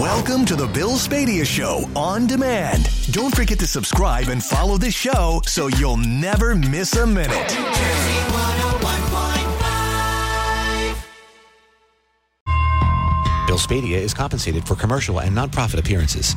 Welcome to the Bill Spadea Show on demand. Don't forget to subscribe and follow the show so you'll never miss a minute. Bill Spadea is compensated for commercial and nonprofit appearances.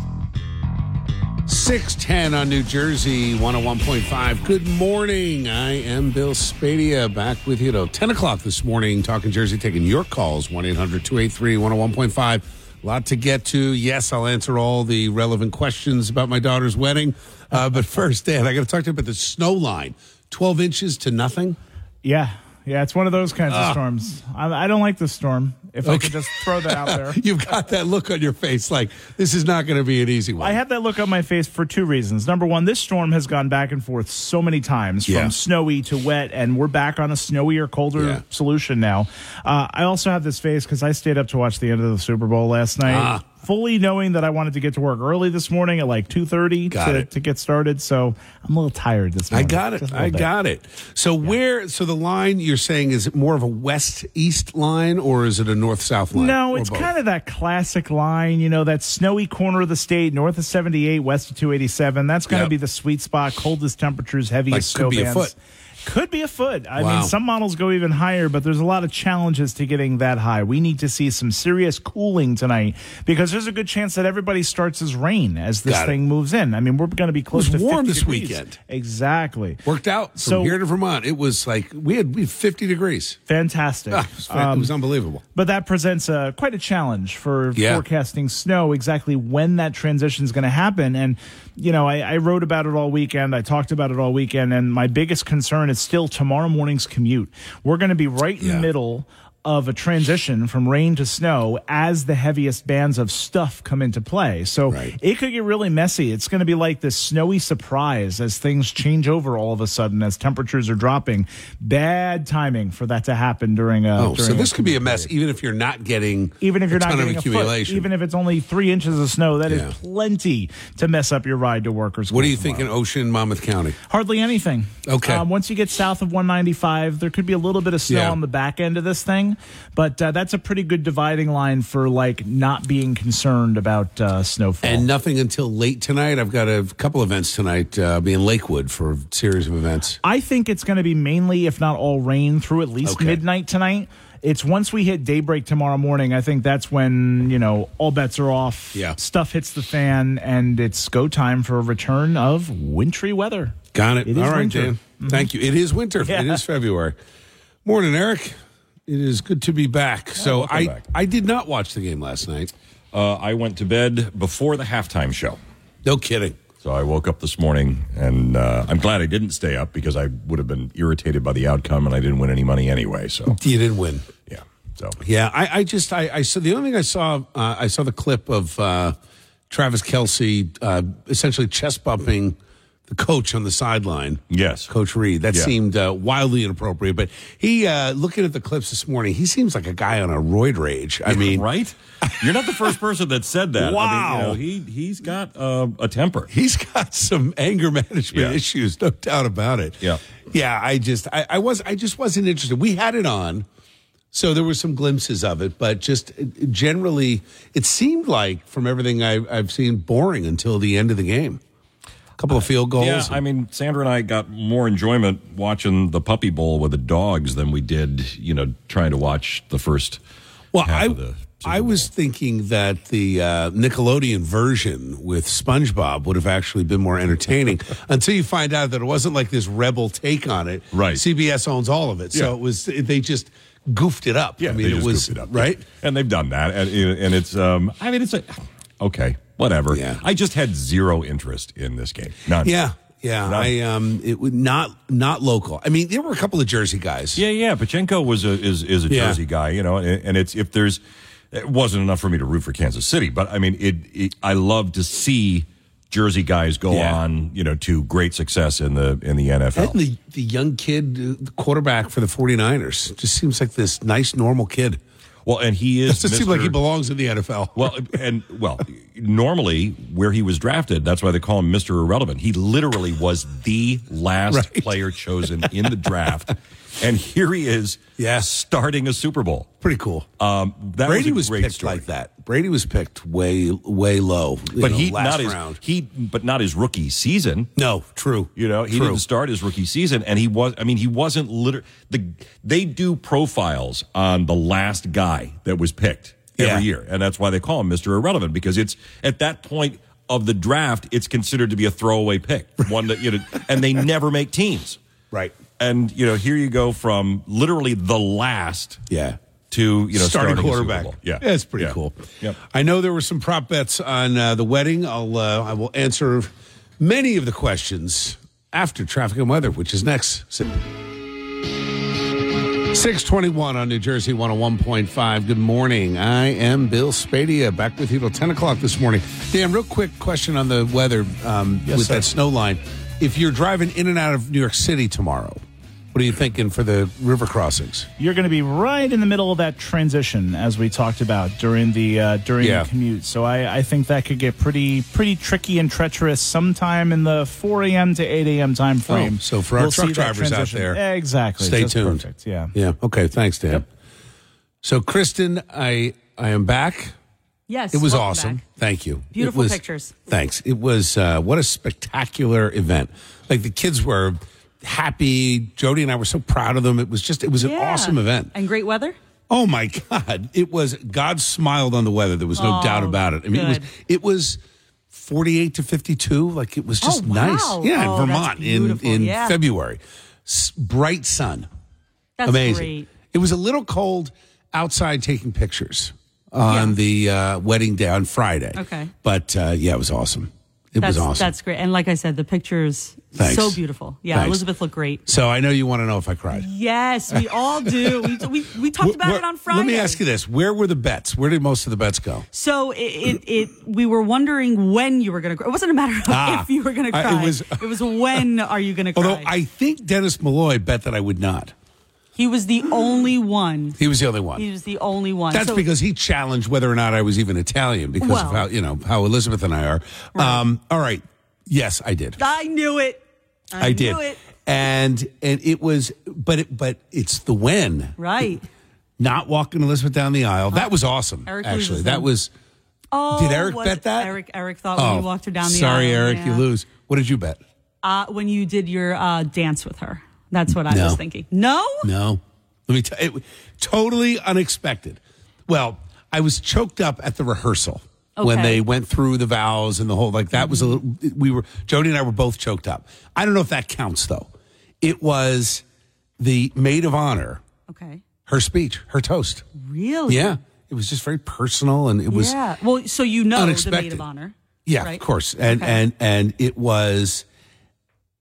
610 on New Jersey, 101.5. Good morning. I am Bill Spadea back with you till 10 o'clock this morning, talking Jersey, taking your calls, 1 800 283 101.5. Lot to get to. Yes, I'll answer all the relevant questions about my daughter's wedding. Uh, but first, Dan, I got to talk to you about the snow line 12 inches to nothing. Yeah, yeah, it's one of those kinds of storms. I, I don't like the storm. If I could just throw that out there. You've got that look on your face like this is not going to be an easy one. I have that look on my face for two reasons. Number one, this storm has gone back and forth so many times from Yeah. snowy to wet, and we're back on a snowier, colder Yeah. solution now. Uh, I also have this face because I stayed up to watch the end of the Super Bowl last night. Ah. Fully knowing that I wanted to get to work early this morning at like two thirty Got to, it. to get started, so I'm a little tired this morning. I got it. Just a little I bit. got it. So where? So the line you're saying is it more of a west east line or is it a north south line? No, it's both? kind of that classic line, you know, that snowy corner of the state, north of 78, west of 287. That's going to Yep. be the sweet spot, coldest temperatures, Like, heaviest could snow be a bands. foot. Could be a foot. I Wow. mean, some models go even higher, but there's a lot of challenges to getting that high. We need to see some serious cooling tonight because there's a good chance that everybody starts as rain as this thing moves in. I mean, we're going to be close to warm 50 this degrees. weekend. Exactly. worked out from So- here to Vermont. It was like we had we had 50 degrees. Fantastic. Ah, it, was, fan- it was unbelievable. But that presents a, quite a challenge for Yeah. forecasting snow, exactly when that transition is going to happen. And, you know, I, I wrote about it all weekend. I talked about it all weekend. And my biggest concern is still tomorrow morning's commute. We're going to be right in Yeah. the middle of a transition from rain to snow as the heaviest bands of stuff come into play. So Right. it could get really messy. It's going to be like this snowy surprise as things change over all of a sudden as temperatures are dropping. Bad timing for that to happen during a. Oh, so during this could be a mess, even if you're not getting even if you're a not getting of a foot, accumulation. even if it's only three inches of snow, that is Yeah. plenty to mess up your ride to work or school. what do you tomorrow. think in Ocean, Monmouth County? Hardly anything. Okay. Um, once you get south of 195, there could be a little bit of snow Yeah. on the back end of this thing, but uh, that's a pretty good dividing line for like not being concerned about uh, snowfall. And nothing until late tonight. I've got a couple events tonight. Uh, I'll be in Lakewood for a series of events. I think it's going to be mainly, if not all, rain through at least Okay. midnight tonight. It's once we hit daybreak tomorrow morning. I think that's when you know all bets are off. Yeah. stuff hits the fan, and it's go time for a return of wintry weather. Got it. It All right, winter. Dan. Thank you. It is winter. Yeah. It is February. Morning, Eric. It is good to be back. so I back. I did not watch the game last night. Uh, I went to bed before the halftime show. No kidding. So I woke up this morning, and uh, I'm glad I didn't stay up because I would have been irritated by the outcome, and I didn't win any money anyway. So You didn't win. yeah, so Yeah, I, I just I, I saw the only thing I saw uh, I saw the clip of uh, Travis Kelce uh, essentially chest bumping the coach on the sideline. Yes. Coach Reid. That Yeah. seemed uh, wildly inappropriate. But he uh, looking at the clips this morning, he seems like a guy on a roid rage. I mean, right? You're not the first person that said that. I mean, Wow. you know, he he's got uh, a temper. he's got some anger management Yeah. issues, no doubt about it. Yeah. yeah. I just, I, I was, I just wasn't interested. We had it on, so there were some glimpses of it, but just uh, generally, it seemed like from everything I, I've seen, boring until the end of the game. Couple of field goals. Yeah, I mean, Sandra and I got more enjoyment watching the Puppy Bowl with the dogs than we did, you know, trying to watch the first. well, I, of the Super I was thinking that the uh, Nickelodeon version with SpongeBob would have actually been more entertaining until you find out that it wasn't like this rebel take on it. Right. CBS owns all of it, so Yeah. it was they just goofed it up. Yeah, I mean, they it was it up. right. and they've done that, and, and it's. Um, I mean, it's a, okay, whatever. Yeah. I just had zero interest in this game. None. Yeah, yeah. None. I um, it would not not local. I mean, there were a couple of Jersey guys. Yeah, yeah. Pacheco was a is is a Yeah. Jersey guy, you know, and, and it's if there's it wasn't enough for me to root for Kansas City, but I mean, it, it I love to see Jersey guys go Yeah. on, you know, to great success in the in the NFL. And the, the young kid, uh, the quarterback for the 49ers, just seems like this nice, normal kid. Well, and he is. Doesn't seem like he belongs in the NFL. Well, and well, normally where he was drafted, that's why they call him Mr. Irrelevant. He literally was the last Right. player chosen in the draft, and here he is, Yeah. starting a Super Bowl. pretty cool. Um, that Brady was, was, picked story. like that. Brady was picked way way low, But know, he last not his round. he but not his rookie season. no, true. You know, he True. didn't start his rookie season, and he was. I mean, he wasn't liter. The they do profiles on the last guy that was picked every Yeah. year, and that's why they call him Mister Irrelevant because it's at that point of the draft, it's considered to be a throwaway pick, one that you know, and they never make teams. Right. And you know, here you go from literally the last, Yeah. to you know starting, starting a quarterback. Bowl. Yeah, it's pretty Yeah. cool. Yep. I know there were some prop bets on uh, the wedding. I'll uh, I will answer many of the questions after traffic and weather, which is next. Six twenty one on New Jersey one hundred one point five. Good morning. I am Bill Spadea back with you till ten o'clock this morning. Dan, real quick question on the weather um, with sir. that snow line. If you're driving in and out of New York City tomorrow, what are you thinking for the river crossings? You're going to be right in the middle of that transition, as we talked about during the uh, during Yeah. the commute. So I, I think that could get pretty pretty tricky and treacherous sometime in the 4 a.m. to 8 a.m. time frame. Oh, so for our truck see that drivers out there, exactly. Stay Just tuned. Perfect. Yeah. Yeah. Okay. Thanks, Dan. So, Kristen, I I am back. Yes. It was awesome. back. Thank you. Beautiful was- pictures. Thanks. It was uh, what a spectacular event. Like the kids were happy. Jody and I were so proud of them. It was just it was an Yeah. awesome event. And great weather? Oh my God! It was God smiled on the weather. There was no Oh, doubt about it. I mean, it was it was forty eight to fifty two. Like it was just Oh, wow. nice. Yeah, Oh, that's Vermont in in Yeah. February, S- bright sun. That's Amazing. great. It was a little cold outside taking pictures on Yeah. the uh, wedding day on Friday. Okay. but uh, yeah, it was awesome. It That's, was awesome. That's great. And like I said, the pictures Thanks. so beautiful. Yeah, Thanks. Elizabeth looked great. so I know you want to know if I cried. Yes, we all do. We, we, we talked about it on Friday. Let me ask you this: Where were the bets? Where did most of the bets go? So it, it, it we were wondering when you were going to cry. It wasn't a matter of Ah. if you were going to I- it cry. was- when are you going to cry? Although I think Dennis Malloy bet that I would not. he was the only one. He was the only one. He was the only one. That's So- because he challenged whether or not I was even Italian because of how you know how Elizabeth and I are. Um, all right. Yes, I did. I knew it. I, I did. Knew it. And and it was but it but it's the when. Right. Not walking Elizabeth down the aisle. That was awesome. Eric actually. That was Oh, Did Eric bet that? Oh, Eric Eric thought when you walked her down the sorry, aisle. Sorry, Eric, yeah. you lose. What did you bet? Uh, when you did your uh, dance with her. That's what I No. was thinking. No? No. Let me tell you, totally unexpected. Well, I was choked up at the rehearsal when they went through the vows and the whole, like that was a mm-hmm. little, we were, Jody and I were both choked up. I don't know if that counts though. It was the maid of honor, Okay. her speech, her toast. Really? Yeah. It was just very personal and it was, yeah. Well, so you know the maid of honor. Yeah, right? of course. And Okay. and and it was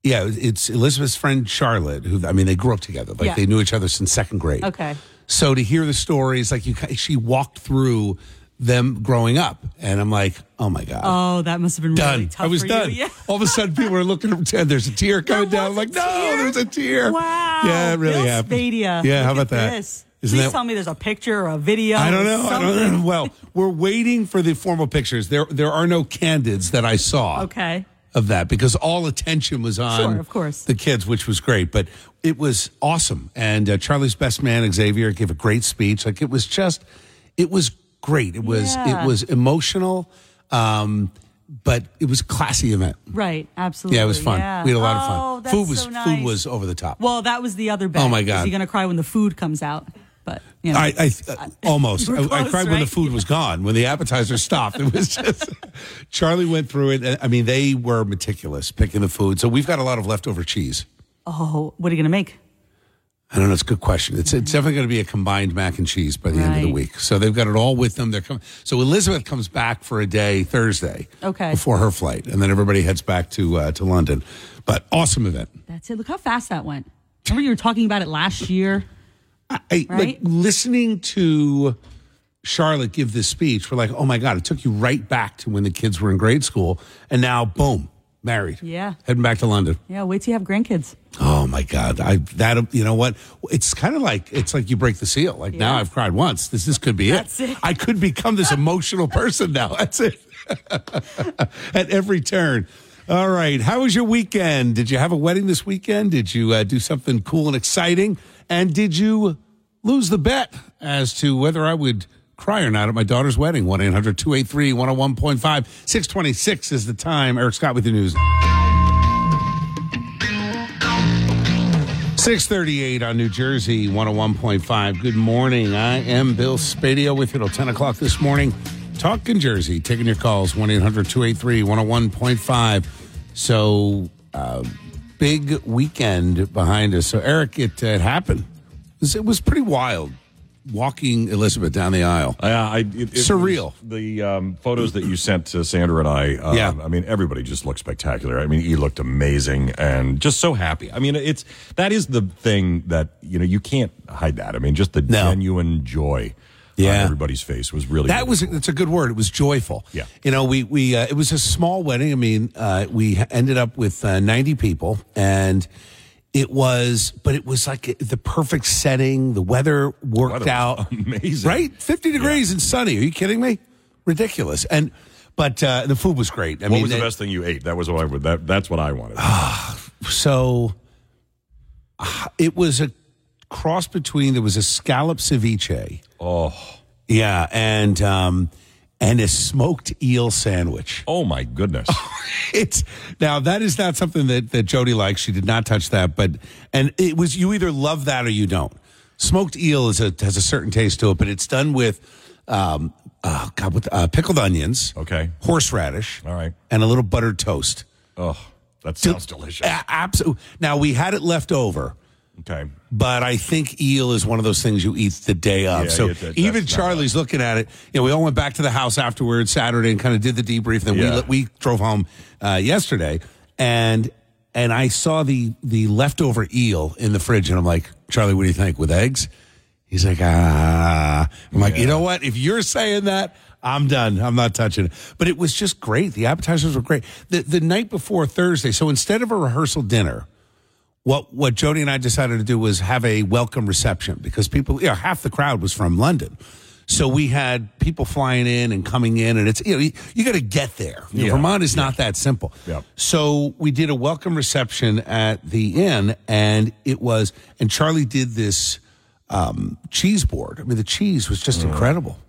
yeah, it's Elizabeth's friend Charlotte who I mean they grew up together. Like Yeah. they knew each other since second grade. Okay. So to hear the stories like you she walked through them growing up and I'm like, "Oh my god." Oh, that must have been really done. tough I was for done. You. Yeah. All of a sudden, people are looking at and there's a tear coming down. I'm like, no, tear? there's a tear. Wow. Yeah, it really Bill happened. Spadea. Yeah, how about that? This. Isn't Please that- tell me there's a picture or a video. I don't know. I don't know. Well, we're waiting for the formal pictures. There, there are no candids that I saw. Okay. Of that because all attention was on Sure, of course. the kids, which was great. But it was awesome, and uh, Charlie's best man Xavier gave a great speech. Like it was just, it was great. It was, Yeah. it was emotional, um, but it was a classy event. Right. Absolutely. Yeah, it was fun. Yeah. We had a lot of Oh, fun. that's food was so nice. food was over the top. Well, that was the other bet. Oh, my Is God. he going to cry when the food comes out? But you know. I, I uh, almost. You were I, I close, cried when the food was gone. When the appetizer stopped, it was just. Charlie went through it. I mean, they were meticulous picking the food. So we've got a lot of leftover cheese. oh, what are you going to make? I don't know. It's a good question. It's, it's definitely going to be a combined mac and cheese by the end of the week. So they've got it all with them. They're coming. So Elizabeth comes back for a day Thursday. Okay. Before her flight, and then everybody heads back to uh, to London. But awesome event. That's it. Look how fast that went. Remember you were talking about it last year? I, like Right? listening to Charlotte give this speech. We're like, oh my god, it took you right back to when the kids were in grade school, and now boom, married. Yeah. heading back to London. Yeah. Wait till you have grandkids. Oh my god, I that you know what? It's kind of like it's like you break the seal. Like now I've cried once. This this could be it. That's it. it. I could become this emotional person now. That's it. At every turn. All right. How was your weekend? Did you have a wedding this weekend? Did you uh, do something cool and exciting? And did you lose the bet as to whether I would cry or not at my daughter's wedding. 1 800 283 101.5. 626 is the time. Eric Scott with the news. 638 on New Jersey, 101.5. Good morning. I am Bill Spadea with you till 10 o'clock this morning. Talking Jersey, taking your calls, 1 800 283 101.5. So, uh, big weekend behind us. So, Eric, it, it happened. It was, it was pretty wild walking Elizabeth down the aisle. Yeah, I, it, it Surreal. The um, photos that you sent to Sandra and I, um, Yeah. I mean, everybody just looked spectacular. I mean, he looked amazing and just so happy. I mean, it's that is the thing that you know you can't hide that. I mean, just the No. genuine joy Yeah. on everybody's face was really That really was cool. it's a good word. It was joyful. Yeah. You know, we we uh, it was a small wedding. I mean, uh, we ended up with uh, ninety people, and it was, but it was like the perfect setting. The weather worked Weather out amazing. right? Fifty degrees and sunny. Are you kidding me? Ridiculous. And but uh, the food was great. I What mean, was the it- best thing you ate? That was what I would. That, that's what I wanted. so uh, it was a cross between there was a scallop ceviche. oh, Yeah, and um, and a smoked eel sandwich. oh my goodness! It's now that is not something that that Jody likes. She did not touch that, but and it was you either love that or you don't. Smoked eel is a has a certain taste to it, but it's done with um, oh God, with uh, pickled onions, Okay. horseradish, All right. and a little buttered toast. Oh, that sounds delicious. Absolutely. Now we had it left over. Okay. But I think eel is one of those things you eat the day of. Yeah, so yeah, that- even Charlie's looking at it. You know, we all went back to the house afterwards Saturday and kind of did the debrief. Then Yeah. we we drove home uh, yesterday, and and I saw the the leftover eel in the fridge, and I'm like, Charlie, what do you think with eggs? He's like, ah. I'm like, you know what? If you're saying that, I'm done. I'm not touching it. But it was just great. The appetizers were great. The the night before Thursday, so instead of a rehearsal dinner what what Jody and I decided to do was have a welcome reception because people, you know, half the crowd was from London. So we had people flying in and coming in, and it's you know you, you got to get there. You know, Yeah. Vermont is not that simple. Yep. So we did a welcome reception at the inn, and it was and Charlie did this um, cheese board. I mean, the cheese was just incredible.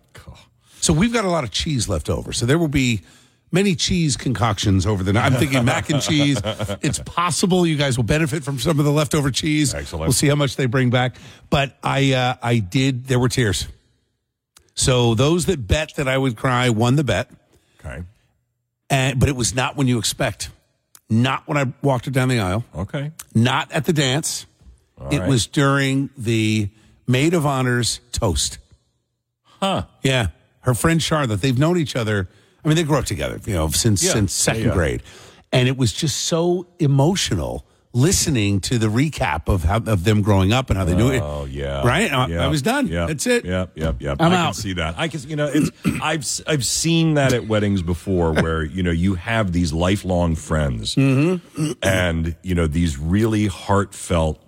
So we've got a lot of cheese left over. So there will be many cheese concoctions over the night. I'm thinking mac and cheese. It's possible you guys will benefit from some of the leftover cheese. Excellent. We'll see how much they bring back. But I, uh, I did. There were tears. So those that bet that I would cry won the bet, Okay. and but it was not when you expect. Not when I walked her down the aisle. Okay. Not at the dance. it right. was during the maid of honor's toast. Huh. Yeah, her friend Charlotte. They've known each other. I mean, they grew up together, you know, since Yeah. since second Yeah, yeah. grade, and it was just so emotional listening to the recap of how of them growing up and how they knew it. Oh yeah, right. I, Yeah. I was done. Yeah. That's it. Yep, yep, yep. I'm I out. can see that. I can, you know, it's I've I've seen that at weddings before, where you know you have these lifelong friends, Mm-hmm. and you know these really heartfelt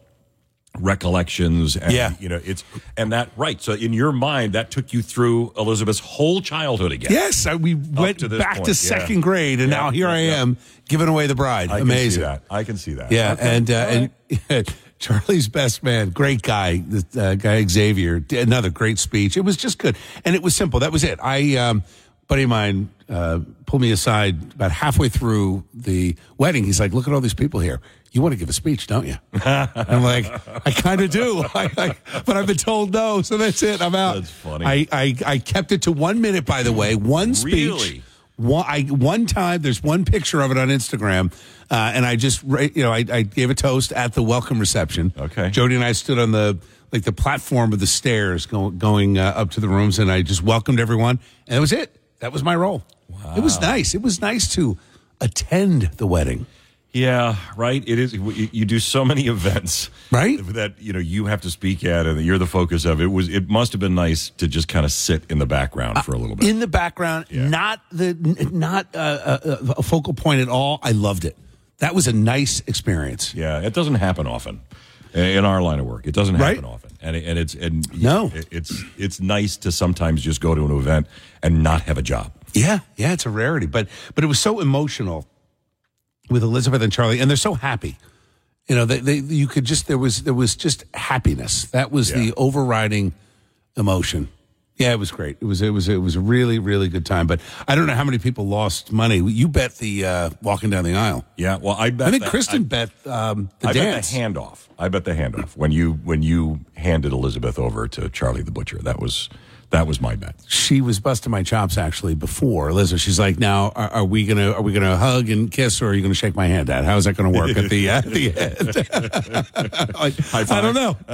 recollections and Yeah. you know it's and that right so in your mind that took you through elizabeth's whole childhood again Yes, I, we went to back point, to yeah. second grade, and Yeah, now here I am giving away the bride. i can Amazing. see that i can see that Yeah, Okay. and uh, right. and Charlie's best man, great guy, the uh, guy Xavier, did another great speech. It was just good, and it was simple. That was it. I um, buddy of mine uh, pulled me aside about halfway through the wedding. He's like, "Look at all these people here. You want to give a speech, don't you?" I'm like, "I kind of do, I, I, but I've been told no, so that's it. I'm out." That's funny. I, I I kept it to one minute. By the way, one speech. Really? One, I, one time, there's one picture of it on Instagram, uh, and I just, you know, I, I gave a toast at the welcome reception. Okay. Jody and I stood on the like the platform of the stairs going going uh, up to the rooms, and I just welcomed everyone, and that was it. That was my role. Wow. It was nice. It was nice to attend the wedding. Yeah, right. It is. You do so many events, Right? That you know you have to speak at, and you're the focus of. It was. It must have been nice to just kind of sit in the background for a little bit. In the background, Yeah. not the not uh, a, a focal point at all. I loved it. That was a nice experience. yeah, it doesn't happen often in our line of work. It doesn't happen Right. often, and and it's and No. it's it's nice to sometimes just go to an event and not have a job. Yeah, yeah, it's a rarity, but but it was so emotional with Elizabeth and Charlie, and they're so happy. You know, they, they you could just there was there was just happiness. That was the overriding emotion. Yeah, it was great. It was it was it was a really really good time. But I don't know how many people lost money. You bet the uh, walking down the aisle. Yeah, well, I bet. I think that- Kristen I- bet um, the I dance. bet the handoff. I bet the handoff when you when you handed Elizabeth over to Charlie the Butcher. That was that was my bet. she was busting my chops actually before Elizabeth. She's like, "Now, are, are we gonna are we gonna hug and kiss, or are you gonna shake my hand, Dad? How's that gonna work at the at the end?" like, I don't know,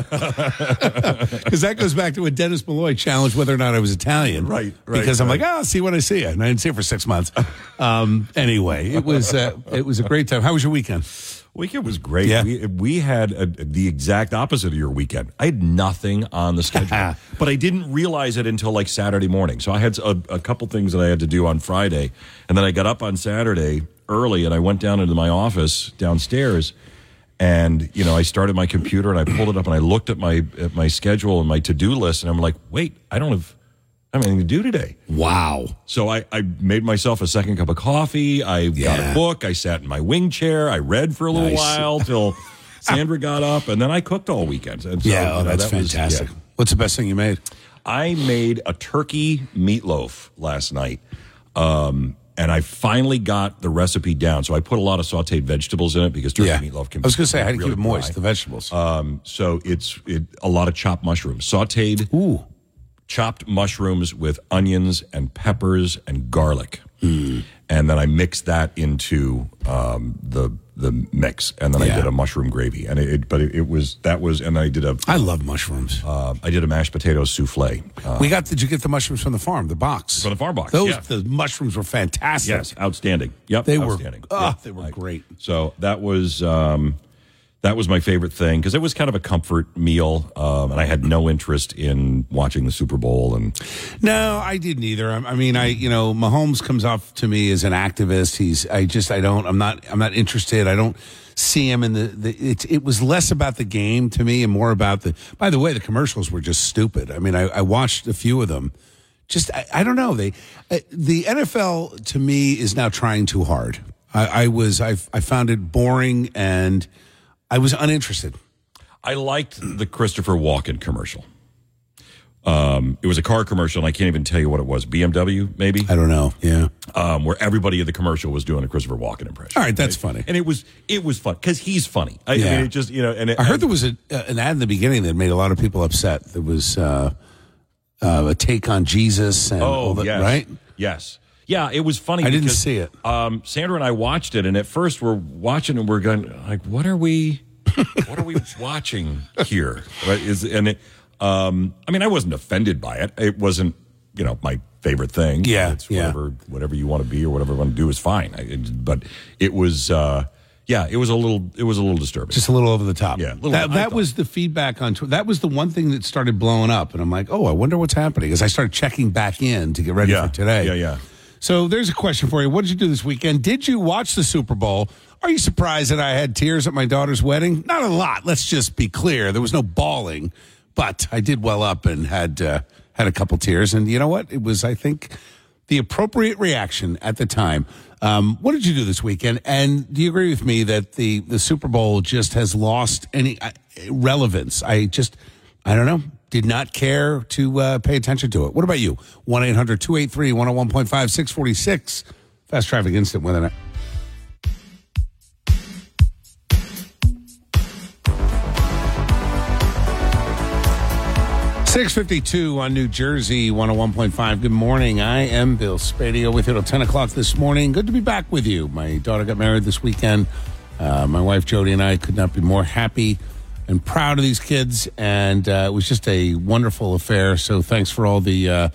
because that goes back to what Dennis Malloy challenged whether or not I was Italian, Right, right, Because I'm right. like, "Oh, I'll see when I see you," and I didn't see it for six months. Um, anyway, it was uh, it was a great time. How was your weekend? Weekend was great. Yeah. We, we had a, the exact opposite of your weekend. I had nothing on the schedule, but I didn't realize it until like Saturday morning. So I had a, a couple things that I had to do on Friday, and then I got up on Saturday early, and I went down into my office downstairs, and you know I started my computer and I pulled it up and I looked at my at my schedule and my to do list, and I'm like, wait, I don't have. I have anything to do today. Wow. So I, I made myself a second cup of coffee. I got a book. I sat in my wing chair. I read for a little Nice. while till Sandra got up, and then I cooked all weekend. And so, Yeah, oh, you know, that's that was- fantastic. yeah. What's the best thing you made? I made a turkey meatloaf last night. Um, and I finally got the recipe down. So I put a lot of sauteed vegetables in it because turkey Yeah, meatloaf can be. I was gonna say, how do you really keep it moist? dry. The vegetables. Um, so it's it, a lot of chopped mushrooms, sauteed Ooh. Chopped mushrooms with onions and peppers and garlic, Hmm. and then I mixed that into um, the the mix, and then I did a mushroom gravy, and it, it but it, it was that was, and I did a I love mushrooms. uh, I did a mashed potato souffle. Uh, we got. Did you get the mushrooms from the farm? The box From the farm box, Those yeah. the mushrooms were fantastic. yes, outstanding. Yep, They were- outstanding. ah, Yep. they were great. So that was. Um, that was my favorite thing because it was kind of a comfort meal, um, and I had no interest in watching the Super Bowl. And No, I didn't either. I, I mean, I you know, Mahomes comes off to me as an activist. He's. I just. I don't. I'm not. I'm not interested. I don't see him in the. the it, it was less about the game to me and more about the. By the way, the commercials were just stupid. I mean, I, I watched a few of them. Just I, I don't know. They uh, the NFL to me is now trying too hard. I, I was. I I found it boring and I was uninterested. I liked the Christopher Walken commercial. Um, it was a car commercial, and I can't even tell you what it was. BMW, maybe, I don't know. Yeah. um, where everybody in the commercial was doing a Christopher Walken impression. All right, that's funny. and it was it was fun because he's funny. I, I mean, it just you know, and it, I heard there was a, uh, an ad in the beginning that made a lot of people upset. There was uh, uh, a take on Jesus and all Oh, that, yes. right? Yes. Yeah, it was funny. I didn't because, see it. Um, Sandra and I watched it, and at first we're watching and we're going like, "What are we? what are we watching here?" Right? Is and it? Um, I mean, I wasn't offended by it. It wasn't, you know, my favorite thing. Yeah, it's yeah. whatever whatever you want to be or whatever you want to do is fine. I, it, but it was, uh, yeah, it was a little, it was a little disturbing. Just a little over the top. Yeah, a little- that that was the feedback on Twitter. That was the one thing that started blowing up, and I'm like, oh, I wonder what's happening. As I started checking back in to get ready yeah, for today. Yeah, yeah. So there's a question for you. What did you do this weekend? Did you watch the Super Bowl? Are you surprised that I had tears at my daughter's wedding? Not a lot. Let's just be clear. There was no bawling, but I did well up and had uh, had a couple tears. And you know what? It was, I think, the appropriate reaction at the time. Um, what did you do this weekend? And do you agree with me that the the Super Bowl just has lost any uh, relevance? I just, I don't know. Did not care to uh, pay attention to it. What about you? 1 800 283 101.5 646. Fast traffic instant with an. 652 on New Jersey, 101.5. Good morning. I am Bill Spadea with you till 10 o'clock this morning. Good to be back with you. My daughter got married this weekend. Uh, my wife Jody and I could not be more happy and proud of these kids. And uh, it was just a wonderful affair. So thanks for all the uh,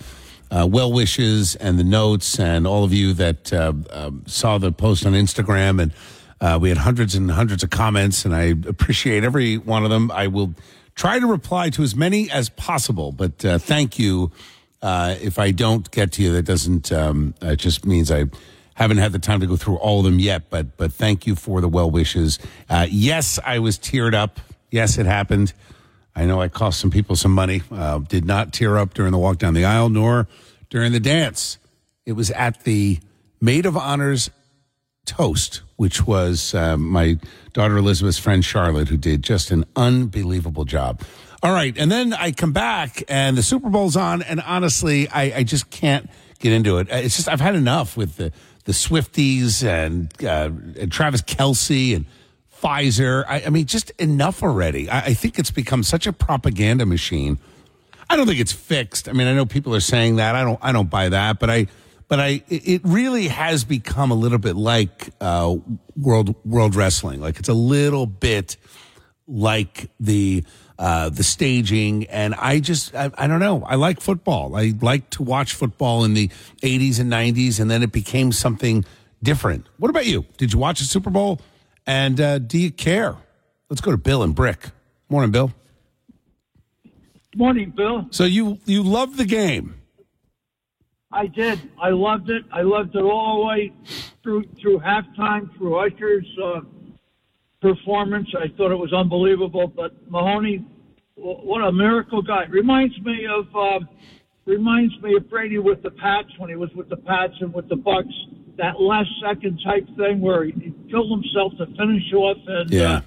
uh, well wishes and the notes and all of you that uh, um, saw the post on Instagram. And uh, we had hundreds and hundreds of comments, and I appreciate every one of them. I will try to reply to as many as possible, but uh, thank you. If I don't get to you, that doesn't. Um, it just means I haven't had the time to go through all of them yet. But but thank you for the well wishes. Yes, I was teared up. Yes, it happened. I know I cost some people some money. Uh, did not tear up during the walk down the aisle nor during the dance. It was at the maid of honors toast, which was um, my daughter Elizabeth's friend Charlotte, who did just an unbelievable job. All right, and then I come back and the Super Bowl's on, and honestly, I, I just can't get into it. It's just I've had enough with the the Swifties and, uh, and Travis Kelce and Pfizer. I, I mean, just enough already. I, I think it's become such a propaganda machine. I don't think it's fixed. I mean, I know people are saying that. I don't. I don't buy that. But I. But I. It really has become a little bit like uh, world world wrestling. Like it's a little bit like the uh, the staging, and I just I, I don't know. I like football. I like to watch football in the '80s and '90s, and then it became something different. What about you? Did you watch the Super Bowl? And uh, do you care? Let's go to Bill and Brick. Morning, Bill. Morning, Bill. So you you love the game? I did. I loved it. I loved it all the way through through halftime, through Usher's uh, performance. I thought it was unbelievable. But Mahoney, what a miracle guy! Reminds me of uh, reminds me of Brady with the Pats when he was with the Pats and with the Bucks. That last second type thing where he, he killed himself to finish off. And Yeah.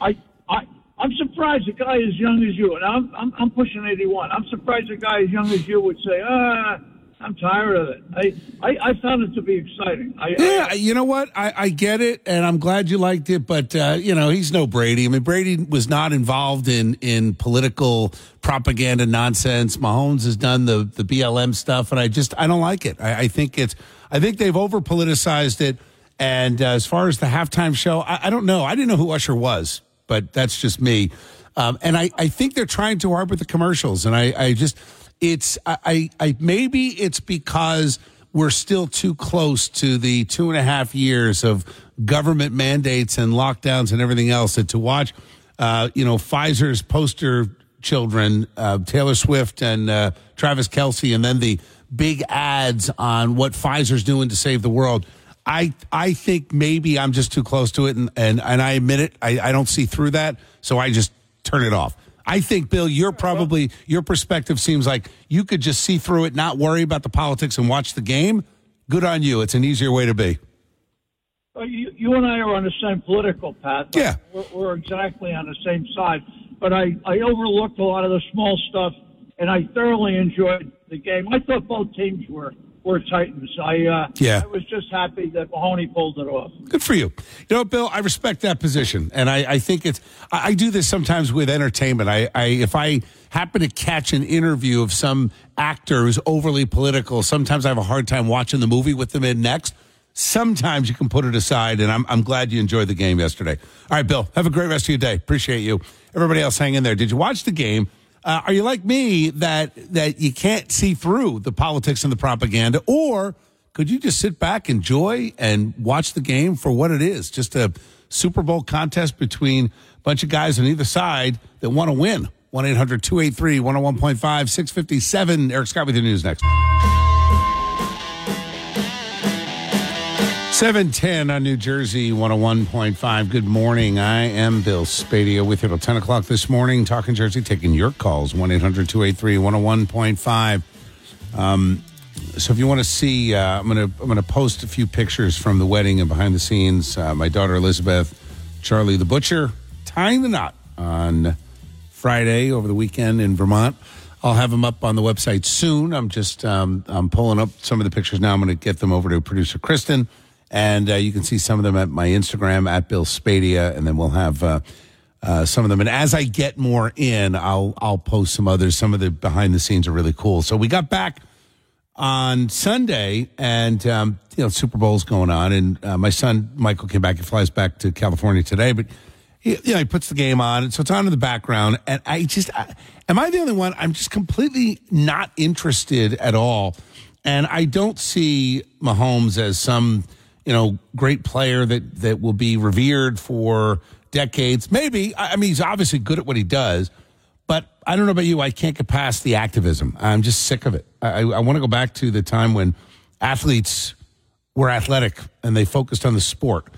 uh, I I. I'm surprised a guy as young as you, and I'm, I'm I'm pushing 81. I'm surprised a guy as young as you would say, ah, I'm tired of it. I, I, I found it to be exciting. I, Yeah, you know what? I, I get it, and I'm glad you liked it. But uh, you know, he's no Brady. I mean, Brady was not involved in in political propaganda nonsense. Mahomes has done the the BLM stuff, and I just I don't like it. I, I think it's I think they've over politicized it. And uh, as far as the halftime show, I, I don't know. I didn't know who Usher was, but that's just me. Um, and I, I think they're trying too hard with the commercials, and I, I just it's I, I maybe it's because we're still too close to the two and a half years of government mandates and lockdowns and everything else that to watch, uh, you know, Pfizer's poster children, uh, Taylor Swift and uh, Travis Kelce, and then the big ads on what Pfizer's doing to save the world. I I think maybe I'm just too close to it, and and, and I admit it. I, I don't see through that, so I just turn it off. I think, Bill, you're probably your perspective seems like you could just see through it, not worry about the politics, and watch the game. Good on you. It's an easier way to be. Uh, you, you and I are on the same political path. Yeah. We're, we're exactly on the same side. But I, I overlooked a lot of the small stuff, and I thoroughly enjoyed the game. I thought both teams were, were Titans. I, uh, Yeah. I was just happy that Mahoney pulled it off. Good for you. You know, Bill, I respect that position, and I, I think it's. I, I do this sometimes with entertainment. I, I if I happen to catch an interview of some actor who's overly political, sometimes I have a hard time watching the movie with them in next. Sometimes you can put it aside, and I'm I'm glad you enjoyed the game yesterday. All right, Bill, have a great rest of your day. Appreciate you. Everybody else, hang in there. Did you watch the game? Uh, are you like me that that you can't see through the politics and the propaganda, or could you just sit back, enjoy, and watch the game for what it is? Just a Super Bowl contest between a bunch of guys on either side that want to win. 1 800 283 101.5 657. Eric Scott with your news next. 710 on New Jersey 101.5. Good morning. I am Bill Spadea with you till 10 o'clock this morning, talking Jersey, taking your calls 1 800 283 101.5. So if you want to see, uh, I'm gonna I'm gonna post a few pictures from the wedding and behind the scenes. Uh, my daughter Elizabeth, Charlie the butcher, tying the knot on Friday over the weekend in Vermont. I'll have them up on the website soon. I'm just um, I'm pulling up some of the pictures now. I'm going to get them over to producer Kristen, and uh, you can see some of them at my Instagram at Bill Spadea, and then we'll have. Uh, uh, some of them, and as I get more in, I'll I'll post some others. Some of the behind the scenes are really cool. So we got back on Sunday, and um, you know Super Bowl's going on, and uh, my son Michael came back. He flies back to California today, but he, you know he puts the game on, and so it's on in the background. And I just, I, am I the only one? I'm just completely not interested at all, and I don't see Mahomes as some you know great player that that will be revered for decades. Maybe I mean he's obviously good at what he does. But I don't know about you. I can't get past the activism. I'm just sick of it. I, I want to go back to the time when athletes were athletic and they focused on the sport.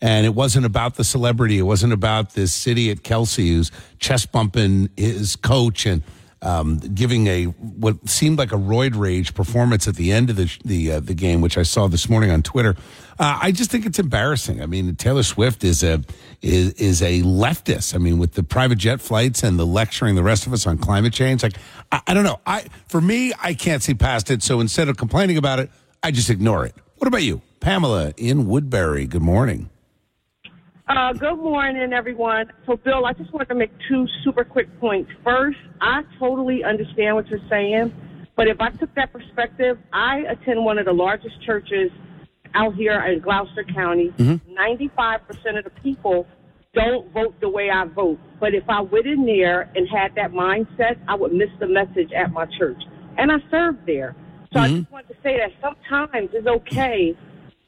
And it wasn't about the celebrity. It wasn't about this city at Kelce who's chest bumping his coach. And um, giving a what seemed like a roid rage performance at the end of the the uh, the game, which I saw this morning on Twitter. Uh, I just think it's embarrassing. I mean, Taylor Swift is a is is a leftist. I mean, with the private jet flights and the lecturing the rest of us on climate change, like I, I don't know. I for me, I can't see past it. So instead of complaining about it, I just ignore it. What about you, Pamela in Woodbury? Good morning. Uh, good morning, everyone. So, Bill, I just wanted to make two super quick points. First, I totally understand what you're saying, but if I took that perspective, I attend one of the largest churches out here in Gloucester County. 95% of the people don't vote the way I vote. But if I went in there and had that mindset, I would miss the message at my church. And I served there. So I just wanted to say that sometimes it's okay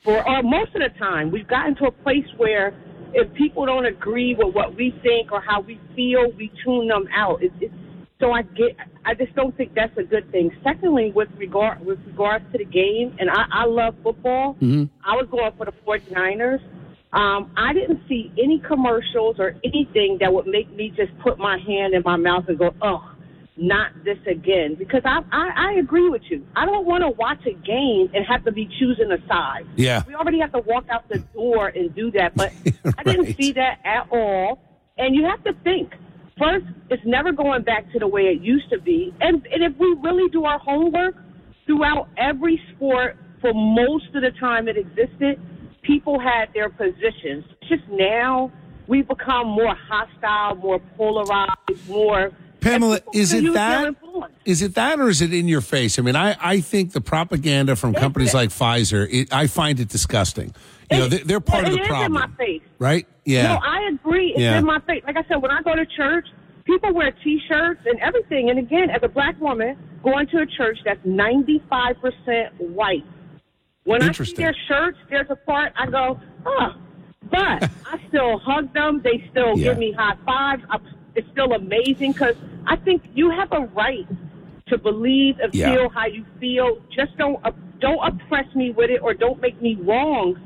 for, or most of the time, we've gotten to a place where if people don't agree with what we think or how we feel, we tune them out. It, it, so I get, I just don't think that's a good thing. Secondly, with regard with regards to the game, and I, I love football. I was going for the 49ers. Um, I didn't see any commercials or anything that would make me just put my hand in my mouth and go, "Oh, not this again." Because I, I, I agree with you. I don't want to watch a game and have to be choosing a side. Yeah. we already have to walk out the door and do that. But I didn't see that at all. And you have to think. First, it's never going back to the way it used to be. And, and if we really do our homework throughout every sport for most of the time it existed, people had their positions. Just now, we've become more hostile, more polarized, more. Pamela, is it that? it that, or is it in your face? I mean, I, I think the propaganda from companies it. like Pfizer, it, I find it disgusting. You know, It- they're, they're part well, of the it is problem, in my face. right? Yeah. No, I agree. It's Yeah. in my face. Like I said, when I go to church, people wear T-shirts and everything. And again, as a black woman going to a church that's ninety-five percent white, when I see their shirts, there's a part I go, oh. But I still hug them. They still Yeah. give me high fives. I, it's still amazing because I think you have a right to believe and Yeah. feel how you feel. Just don't uh, don't oppress me with it or don't make me wrong.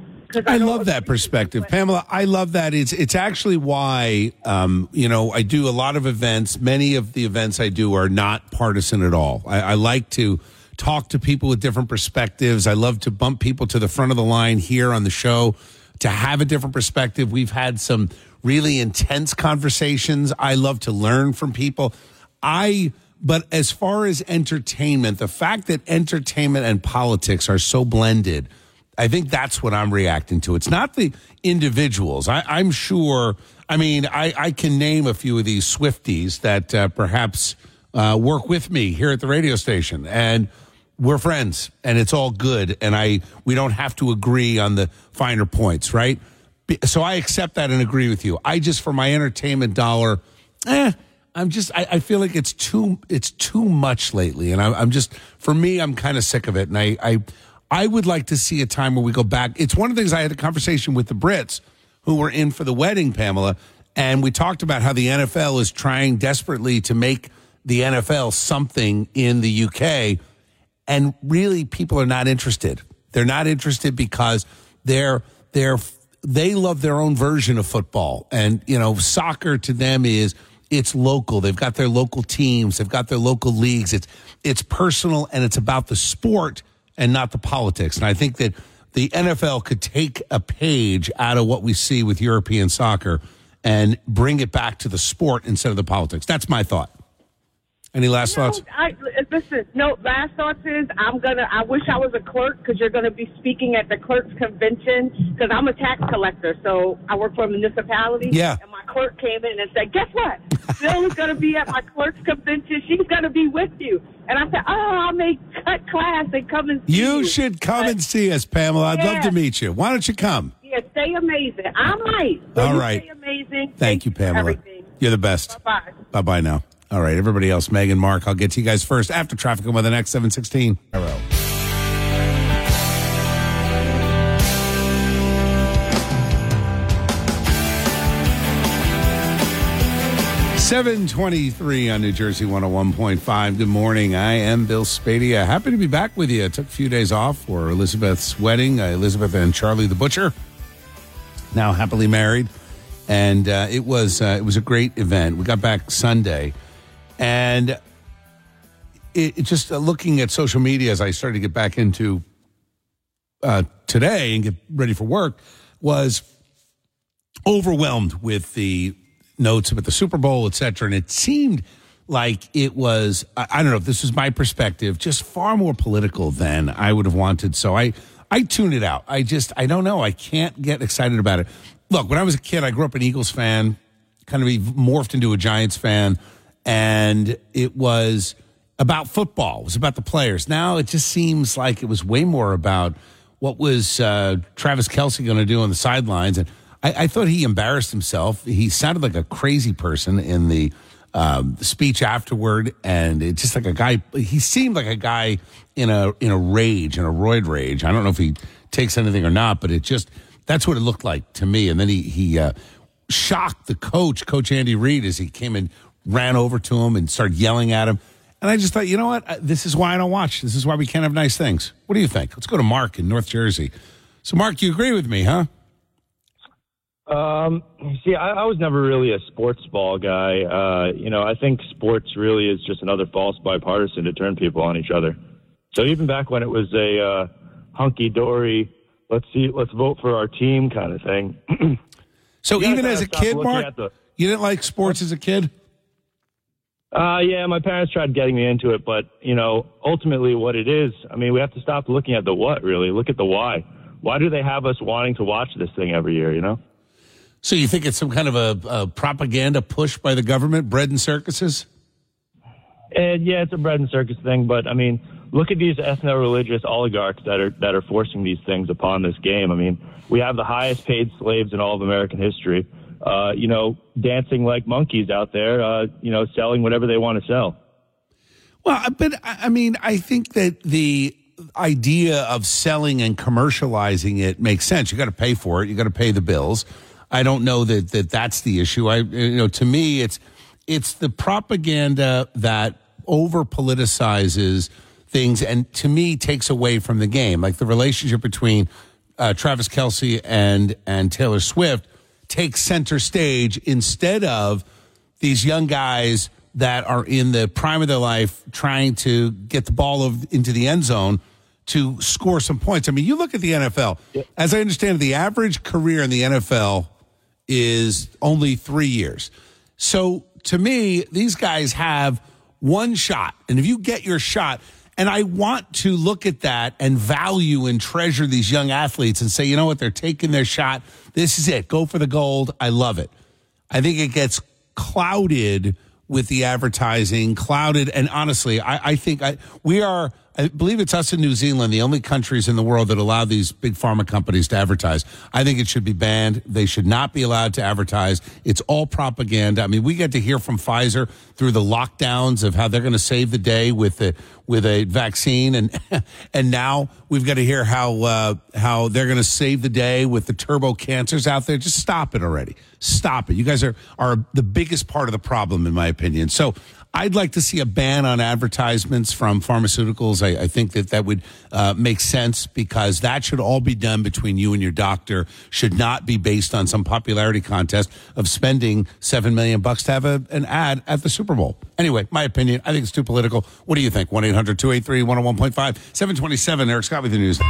I don't love that perspective. Pamela. I love that. It's it's actually why um, you know I do a lot of events. Many of the events I do are not partisan at all. I, I like to talk to people with different perspectives. I love to bump people to the front of the line here on the show to have a different perspective. We've had some really intense conversations. I love to learn from people. I but as far as entertainment, the fact that entertainment and politics are so blended, I think that's what I'm reacting to. It's not the individuals. I, I'm sure. I mean, I, I can name a few of these Swifties that uh, perhaps uh, work with me here at the radio station, and we're friends, and it's all good. And I we don't have to agree on the finer points, right? So I accept that and agree with you. I just for my entertainment dollar, eh. I'm just I, I feel like it's too it's too much lately, and I'm, I'm just for me I'm kind of sick of it, and I I I would like to see a time where we go back. It's one of the things I had a conversation with the Brits who were in for the wedding, Pamela, and we talked about how the NFL is trying desperately to make the NFL something in the UK, and really people are not interested. They're not interested because they're they're they love their own version of football, and you know soccer to them is it's local. They've got their local teams. They've got their local leagues. It's it's personal and it's about the sport and not the politics. And I think that the NFL could take a page out of what we see with European soccer and bring it back to the sport instead of the politics. That's my thought. Any last No, thoughts? I, listen, no, last thoughts is I'm going to, I wish I was a clerk because you're going to be speaking at the clerk's convention because I'm a tax collector. So I work for a municipality. Yeah. And my clerk came in and said, guess what? Bill is going to be at my clerk's convention. She's going to be with you. And I said, oh, I may cut class and come and see you. You should come But, and see us, Pamela. I'd love to meet you. Why don't you come? Yeah, stay amazing. I might. So All. Stay amazing. Thank you, Pamela. Everything. You're the best. Bye-bye. Bye bye now. All right, everybody else, Megan, Mark, I'll get to you guys first after traffic on the next 716. Arrow. Seven twenty-three on New Jersey one hundred one point five. Good morning. I am Bill Spadea. Happy to be back with you. I took a few days off for Elizabeth's wedding. Uh, Elizabeth and Charlie the butcher, now happily married, and uh, it was uh, it was a great event. We got back Sunday, and it, it just uh, looking at social media as I started to get back into uh, today and get ready for work was overwhelmed with the notes about the Super Bowl, et cetera. And it seemed like it was, I, I don't know if this was my perspective, just far more political than I would have wanted. So I, I tuned it out. I just, I don't know. I can't get excited about it. Look, when I was a kid, I grew up an Eagles fan, kind of morphed into a Giants fan, and it was about football. It was about the players. Now it just seems like it was way more about what was uh, Travis Kelce going to do on the sidelines. And I, I, thought he embarrassed himself. He sounded like a crazy person in the um, speech afterward, and it's just like a guy. He seemed like a guy in a in a rage, in a roid rage. I don't know if he takes anything or not, but it just that's what it looked like to me. And then he he uh, shocked the coach, Coach Andy Reid, as he came and ran over to him and started yelling at him. And I just thought, you know what? This is why I don't watch. This is why we can't have nice things. What do you think? Let's go to Mark in North Jersey. So, Mark, you agree with me, huh? Um, see, I, I was never really a sports ball guy. Uh, you know, I think sports really is just another false bipartisan to turn people on each other. So even back when it was a uh, hunky dory, let's see, let's vote for our team kind of thing. so even as a kid, Mark, the, you didn't like sports as a kid. Uh, yeah, my parents tried getting me into it, but you know, ultimately, what it is, I mean, we have to stop looking at the what. Really, look at the why. Why do they have us wanting to watch this thing every year? You know. So you think it's some kind of a, a propaganda push by the government, bread and circuses? And yeah, it's a bread and circus thing, but I mean, look at these ethno-religious oligarchs that are that are forcing these things upon this game. I mean, we have the highest paid slaves in all of American history. Uh, you know, dancing like monkeys out there. Uh, you know, selling whatever they want to sell. Well, but I mean, I think that the idea of selling and commercializing it makes sense. You got to pay for it. You got to pay the bills. I don't know that, that that's the issue. I, you know, to me, it's, it's the propaganda that over politicizes things and to me takes away from the game. Like the relationship between uh, Travis Kelce and, and Taylor Swift takes center stage instead of these young guys that are in the prime of their life trying to get the ball of, into the end zone to score some points. I mean, you look at the NFL. As I understand, it, the average career in the NFL is only three years. So to me, these guys have one shot. And if you get your shot, and I want to look at that and value and treasure these young athletes and say, you know what, they're taking their shot. This is it. Go for the gold. I love it. I think it gets clouded with the advertising, clouded. And honestly, I, I think I, we are I believe it's us in New Zealand, the only countries in the world that allow these big pharma companies to advertise. I think it should be banned. They should not be allowed to advertise. It's all propaganda. I mean, we get to hear from Pfizer through the lockdowns of how they're going to save the day with the with a vaccine, and and now we've got to hear how uh, how they're going to save the day with the turbo cancers out there. Just stop it already. Stop it. You guys are are the biggest part of the problem, in my opinion. So I'd like to see a ban on advertisements from pharmaceuticals. I, I think that that would uh, make sense because that should all be done between you and your doctor. Should not be based on some popularity contest of spending seven million bucks to have a, an ad at the Super Bowl. Anyway, my opinion. I think it's too political. What do you think? One 283 101.5 727 Eric Scott with the news.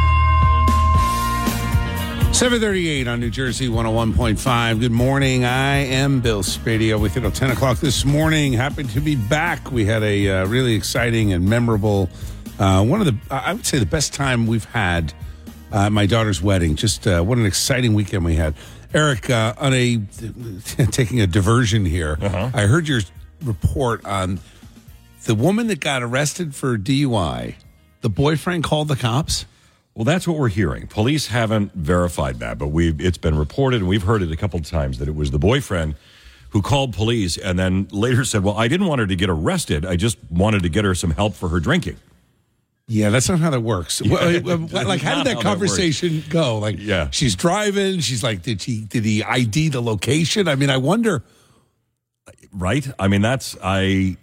738 on New Jersey 101.5. Good morning. I am Bill Spadea with you till 10 o'clock this morning. Happy to be back. We had a uh, really exciting and memorable, uh, one of the, I would say the best time we've had uh, my daughter's wedding. Just uh, what an exciting weekend we had. Eric, uh, on a, taking a diversion here, uh-huh. I heard your report on the woman that got arrested for DUI. The boyfriend called the cops. Well, that's what we're hearing. Police haven't verified that, but we it's been reported and we've heard it a couple of times that it was the boyfriend who called police and then later said, "Well, I didn't want her to get arrested. I just wanted to get her some help for her drinking." Yeah, that's not how that works. Yeah, uh, uh, like, how did that conversation that go? Like, yeah, she's driving. She's like, did she? did he ID the location? I mean, I wonder. Right. I mean, that's I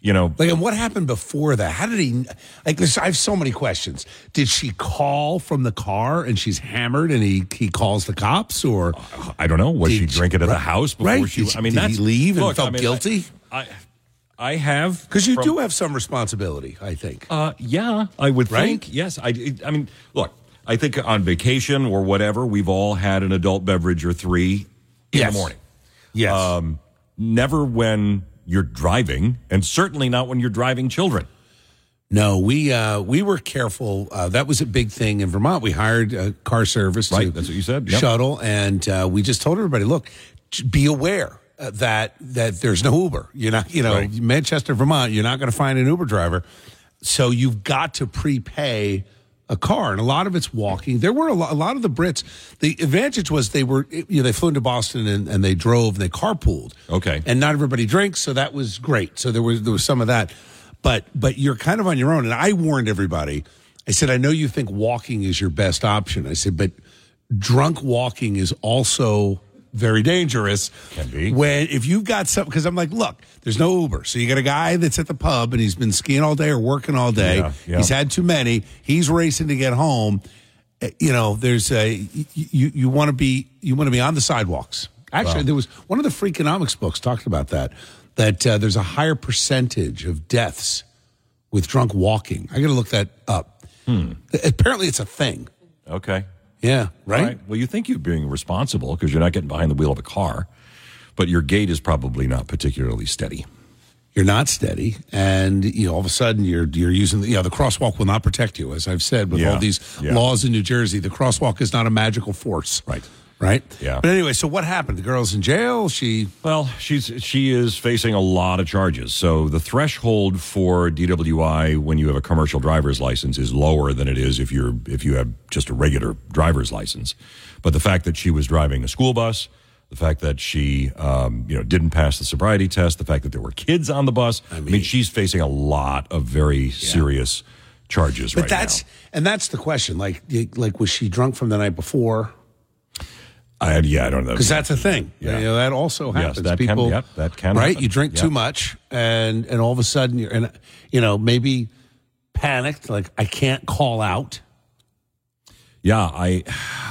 you know like and what happened before that how did he like this i have so many questions did she call from the car and she's hammered and he he calls the cops or i don't know was she drinking at the house before right? she i mean did that's he leave and look, felt I mean, guilty I, I have Because you from- do have some responsibility, I think. Uh, yeah, I would Right? think. Yes, I. I mean, look, I think on vacation or whatever, we've all had an adult beverage or three in Yes. the morning. yes. Um, never when you're driving, and certainly not when you're driving children. No, we uh, we were careful. Uh, that was a big thing in Vermont. We hired a car service, Right, to that's what you said. Yep. shuttle, and uh, we just told everybody, look, be aware uh, that that there's no Uber. You're not, you know, Right. Manchester, Vermont. You're not going to find an Uber driver, so you've got to prepay a car, and a lot of it's walking. There were a lot, a lot of the Brits. The advantage was they were, you know, they flew into Boston and, and they drove, and they carpooled. Okay. and not everybody drinks, so that was great. So there was there was some of that, but but you're kind of on your own. And I warned everybody. I said, I know you think walking is your best option. I said, but drunk walking is also very dangerous. Can be. when if you've got something, because I'm like, look, there's no Uber, so you got a guy that's at the pub and he's been skiing all day or working all day. Yeah, yeah. He's had too many. He's racing to get home. Uh, You know, there's a you you, you want to be you want to be on the sidewalks. Actually, there was one of the Freakonomics books talked about that. That uh, there's a higher percentage of deaths with drunk walking. I got to look that up. Hmm. Apparently, it's a thing. Okay. Yeah, right. Right. Well, you think you're being responsible because you're not getting behind the wheel of a car, but your gait is probably not particularly steady. You're not steady, and you know all of a sudden you're you're using the, you know, the crosswalk will not protect you, as I've said with Yeah, all these yeah. laws in New Jersey. The crosswalk is not a magical force. Right. Right. Yeah. But anyway, so what happened? The girl's in jail. She Well, she's she is facing a lot of charges. So the threshold for DWI when you have a commercial driver's license is lower than it is if you're if you have just a regular driver's license. But the fact that she was driving a school bus, the fact that she um, you know didn't pass the sobriety test, the fact that there were kids on the bus, I mean, she's facing a lot of very serious charges But right that's now. and that's the question. Like, like was she drunk from the night before? I, yeah, I don't know Because that's a thing. Yeah. You know, that also Yes, happens. that can- People, yep, that can right. happen. You drink Yep. too much, and and all of a sudden you're, and you know, maybe panicked. Like I can't call out. Yeah, I,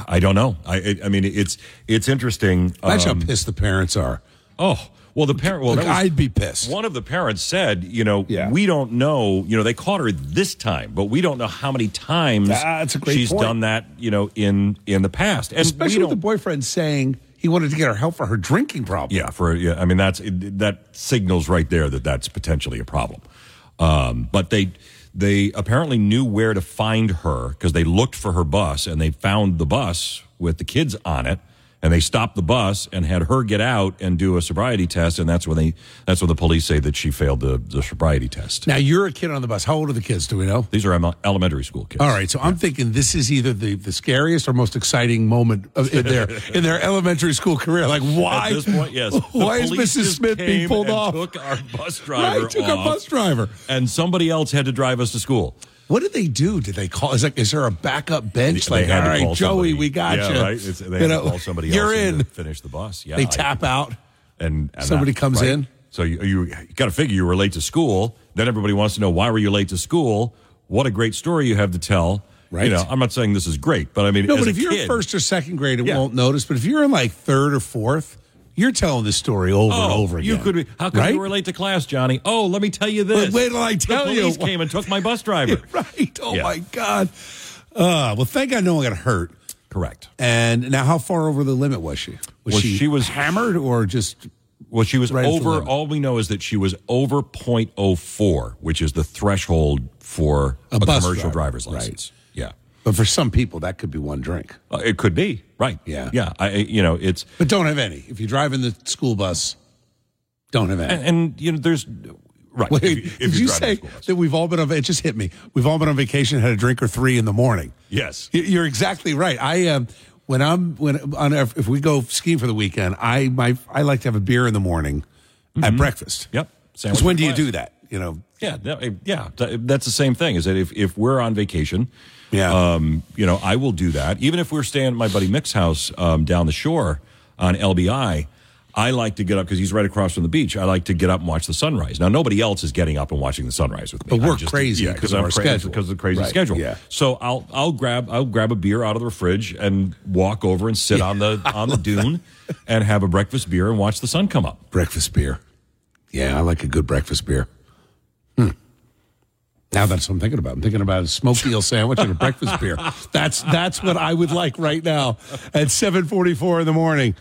I don't know. I, I- I mean, it's it's interesting. Imagine um, how pissed the parents are. Oh, well, the parent. Well, was- I'd be pissed. One of the parents said, you know, Yeah. we don't know. You know, they caught her this time, but we don't know how many times Ah, that's a great she's point. done that. You know, in in the past, and Especially with the boyfriend saying he wanted to get her help for her drinking problem. Yeah, for yeah, I mean that's that signals right there that that's potentially a problem. Um, but they they apparently knew where to find her because they looked for her bus and they found the bus with the kids on it. And they stopped the bus and had her get out and do a sobriety test, and that's when they that's when the police say that she failed the, the sobriety test. Now you're a kid on the bus. How old are the kids? Do we know? These are elementary school kids. All right, so I'm thinking this is either the, the scariest or most exciting moment of, in their in their elementary school career. Like, why? At this point, yes. Why is Mrs. Smith being pulled and off? Took our bus driver. Right, took our bus driver. and somebody else had to drive us to school. What did they do? Did they call? Is, like, is there a backup bench? They like, had all right, Joey, somebody. we got yeah, you. Right? It's, they You know, call somebody You're in. to finish the bus. Yeah, They I- tap out. and, and Somebody that- comes right. in. So you you got to figure you were late to school. Then everybody wants to know why were you late to school? What a great story you have to tell. Right. You know, I'm not saying this is great, but I mean, No, but if you're first or second grade, it Yeah. won't notice. But if you're in like third or fourth, you're telling this story over and Oh, over again. You could be. How come right? you relate to class, Johnny? Oh, let me tell you this. But wait till I tell the you. police came and took my bus driver. right. Oh Yeah. my God. Uh, well, thank God no one got hurt. Correct. And now, how far over the limit was she? Was Well, she, she was- hammered or just? Well, she was Right over. All we know is that she was over .04, which is the threshold for A a, commercial driver, driver's license. Yeah, But for some people, that could be one drink. Uh, it could be right. Yeah. yeah. I, you know, it's But don't have any. If you're driving the school bus, don't have any. and, and you know, there's right. Wait, if you- if did you say a school bus. that we've all been on? It just hit me. We've all been on vacation, had a drink or three in the morning. Yes. You're exactly right. I um, when I'm when on if we go skiing for the weekend, I my I like to have a beer in the morning at breakfast. Mm-hmm. Yep. Because when do you do that? You know, Yeah, that- yeah, that's the same thing. Is that if, if we're on vacation, Yeah. um, you know, I will do that. Even if we're staying at my buddy Mick's house um, down the shore on LBI, I like to get up because he's right across from the beach. I like to get up and watch the sunrise. Now, nobody else is getting up and watching the sunrise with me. But we're just- crazy yeah, because of our crazy schedule. because of the crazy Right, schedule. yeah. So I'll I'll grab I'll grab a beer out of the fridge and walk over and sit on the on the dune and have a breakfast beer and watch the sun come up. breakfast beer. Yeah, I like a good breakfast beer. Hmm. Now that's what I'm thinking about. I'm thinking about a smoked eel sandwich and a breakfast beer. That's that's what I would like right now at 7:44 in the morning.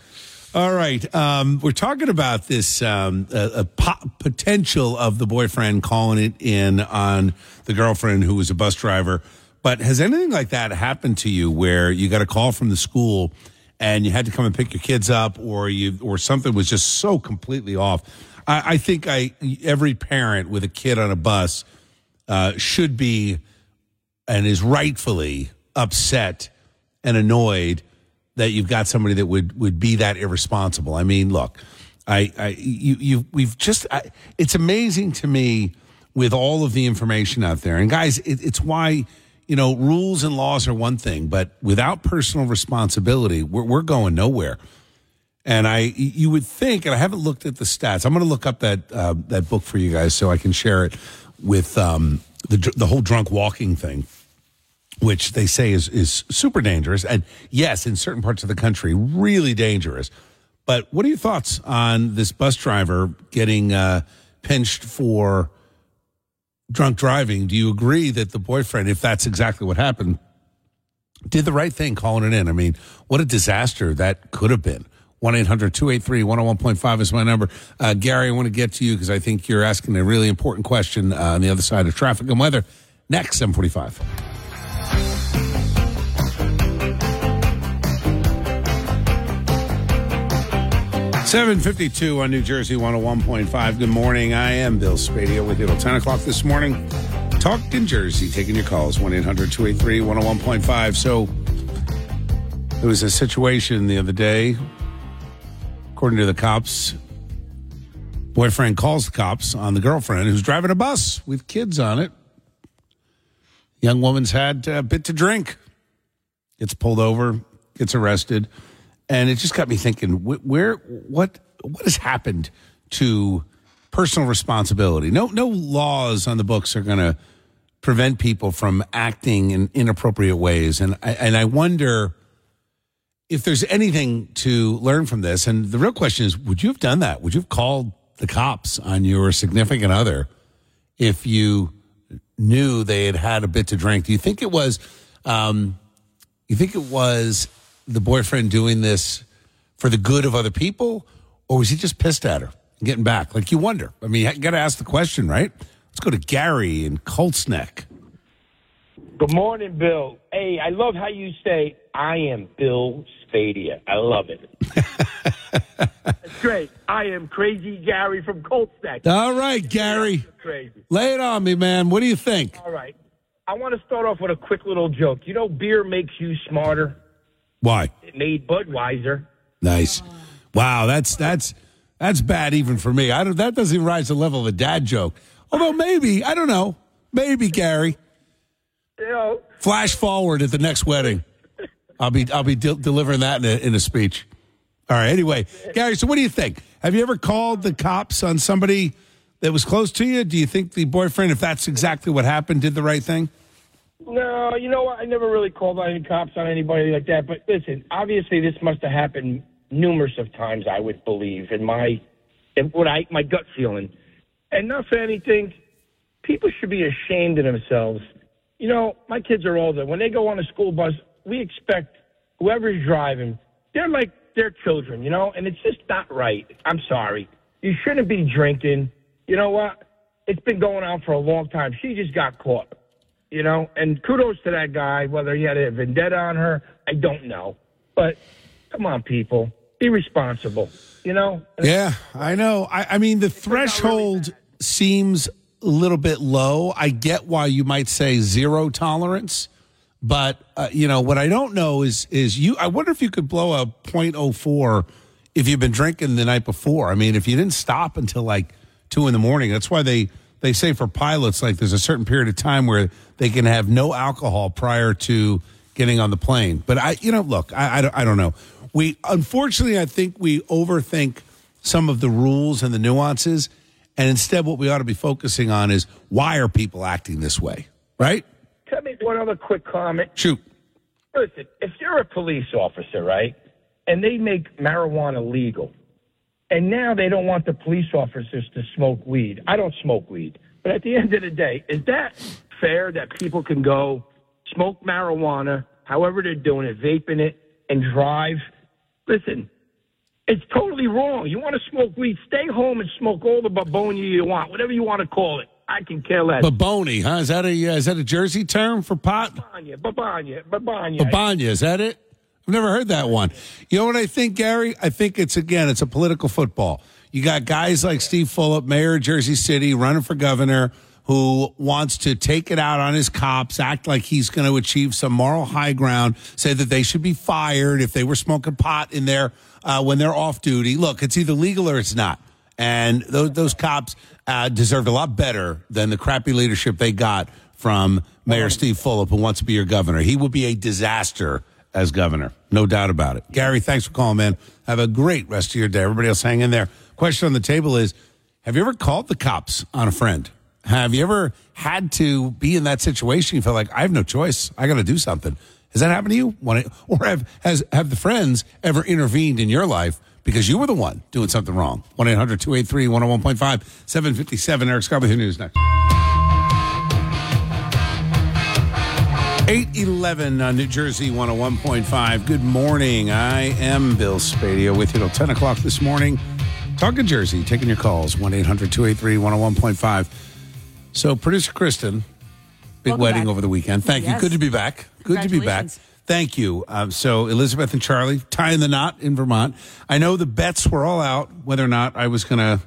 All right, um, we're talking about this um, a, a po- potential of the boyfriend calling it in on the girlfriend who was a bus driver. But has anything like that happened to you where you got a call from the school and you had to come and pick your kids up, or you or something was just so completely off? I, I think I every parent with a kid on a bus uh, should be and is rightfully upset and annoyed that you've got somebody that would would be that irresponsible. I mean, look, I, I you you we've just I, it's amazing to me with all of the information out there, and guys, it, it's why you know rules and laws are one thing, but without personal responsibility, we're we're going nowhere. And I, you would think, and I haven't looked at the stats. I'm going to look up that uh, that book for you guys so I can share it with um, the the whole drunk walking thing which they say is is super dangerous, and yes, in certain parts of the country, really dangerous. But what are your thoughts on this bus driver getting uh, pinched for drunk driving? Do you agree that the boyfriend, if that's exactly what happened, did the right thing calling it in? I mean, what a disaster that could have been. 1 800 283 101.5 is my number. Uh, Gary, I want to get to you because I think you're asking a really important question uh, on the other side of traffic and weather. Next, 745. 752 on New Jersey 101.5. Good morning. I am Bill Spadea with you till 10 o'clock this morning. Talking Jersey, taking your calls 1 800 283 101.5. So there was a situation the other day, according to the cops. Boyfriend calls the cops on the girlfriend who's driving a bus with kids on it. Young woman's had a bit to drink, gets pulled over, gets arrested and it just got me thinking where what what has happened to personal responsibility no no laws on the books are going to prevent people from acting in inappropriate ways and I, and I wonder if there's anything to learn from this and the real question is would you have done that would you have called the cops on your significant other if you knew they had had a bit to drink do you think it was um, you think it was the boyfriend doing this for the good of other people, or was he just pissed at her and getting back? Like you wonder. I mean, you got to ask the question, right? Let's go to Gary in Colts Neck. Good morning, Bill. Hey, I love how you say I am Bill Spadea. I love it. That's great. I am crazy Gary from Colts Neck. All right, Gary. Crazy. Lay it on me, man. What do you think? All right. I want to start off with a quick little joke. You know, beer makes you smarter. Why? It made Budweiser. Nice. Wow, that's that's that's bad even for me. I don't. That doesn't even rise to the level of a dad joke. Although maybe I don't know. Maybe Gary. You know, Flash forward at the next wedding. I'll be I'll be de- delivering that in a, in a speech. All right. Anyway, Gary. So what do you think? Have you ever called the cops on somebody that was close to you? Do you think the boyfriend, if that's exactly what happened, did the right thing? No, you know what? I never really called any cops on anybody like that. But listen, obviously this must have happened numerous of times. I would believe in my, in what I my gut feeling, and not for anything. People should be ashamed of themselves. You know, my kids are older. When they go on a school bus, we expect whoever's driving, they're like their children, you know, and it's just not right. I'm sorry. You shouldn't be drinking. You know what? It's been going on for a long time. She just got caught you know, and kudos to that guy. Whether he had a vendetta on her, I don't know. But come on, people, be responsible. You know. Yeah, I know. I, I mean, the threshold really seems a little bit low. I get why you might say zero tolerance, but uh, you know what I don't know is is you. I wonder if you could blow a .04 if you've been drinking the night before. I mean, if you didn't stop until like two in the morning, that's why they they say for pilots, like there's a certain period of time where they can have no alcohol prior to getting on the plane. But I, you know, look, I, I, don't, I don't know. We, unfortunately, I think we overthink some of the rules and the nuances. And instead, what we ought to be focusing on is why are people acting this way, right? One other quick comment? Shoot. Listen, if you're a police officer, right, and they make marijuana legal, and now they don't want the police officers to smoke weed. I don't smoke weed, but at the end of the day, is that fair that people can go smoke marijuana, however they're doing it, vaping it, and drive? Listen, it's totally wrong. You want to smoke weed, stay home and smoke all the babonia you want, whatever you want to call it. I can care less. Baboni, huh? Is that a uh, is that a Jersey term for pot? Babanya, babanya, babanya. Babanya, is that it? I've never heard that one. You know what I think, Gary? I think it's again, it's a political football. You got guys like Steve Fulop, mayor of Jersey City, running for governor, who wants to take it out on his cops, act like he's going to achieve some moral high ground, say that they should be fired if they were smoking pot in there uh, when they're off duty. Look, it's either legal or it's not. And those, those cops uh, deserved a lot better than the crappy leadership they got from Mayor Steve Fulop, who wants to be your governor. He will be a disaster as governor, no doubt about it. Gary, thanks for calling, man. Have a great rest of your day. Everybody else, hang in there. Question on the table is Have you ever called the cops on a friend? Have you ever had to be in that situation? You felt like, I have no choice. I got to do something. Has that happened to you? Or have, has, have the friends ever intervened in your life because you were the one doing something wrong? 1 800 283 101.5 757. Eric Scott with your news next. 811 on uh, New Jersey 101.5. Good morning. I am Bill Spadea with you till 10 o'clock this morning. Talking Jersey, taking your calls 1 800 283 101.5. So, producer Kristen, big Welcome wedding back. over the weekend. Thank you. Yes. Good to be back. Good to be back. Congratulations. Thank you. Um, so, Elizabeth and Charlie tying the knot in Vermont. I know the bets were all out whether or not I was going to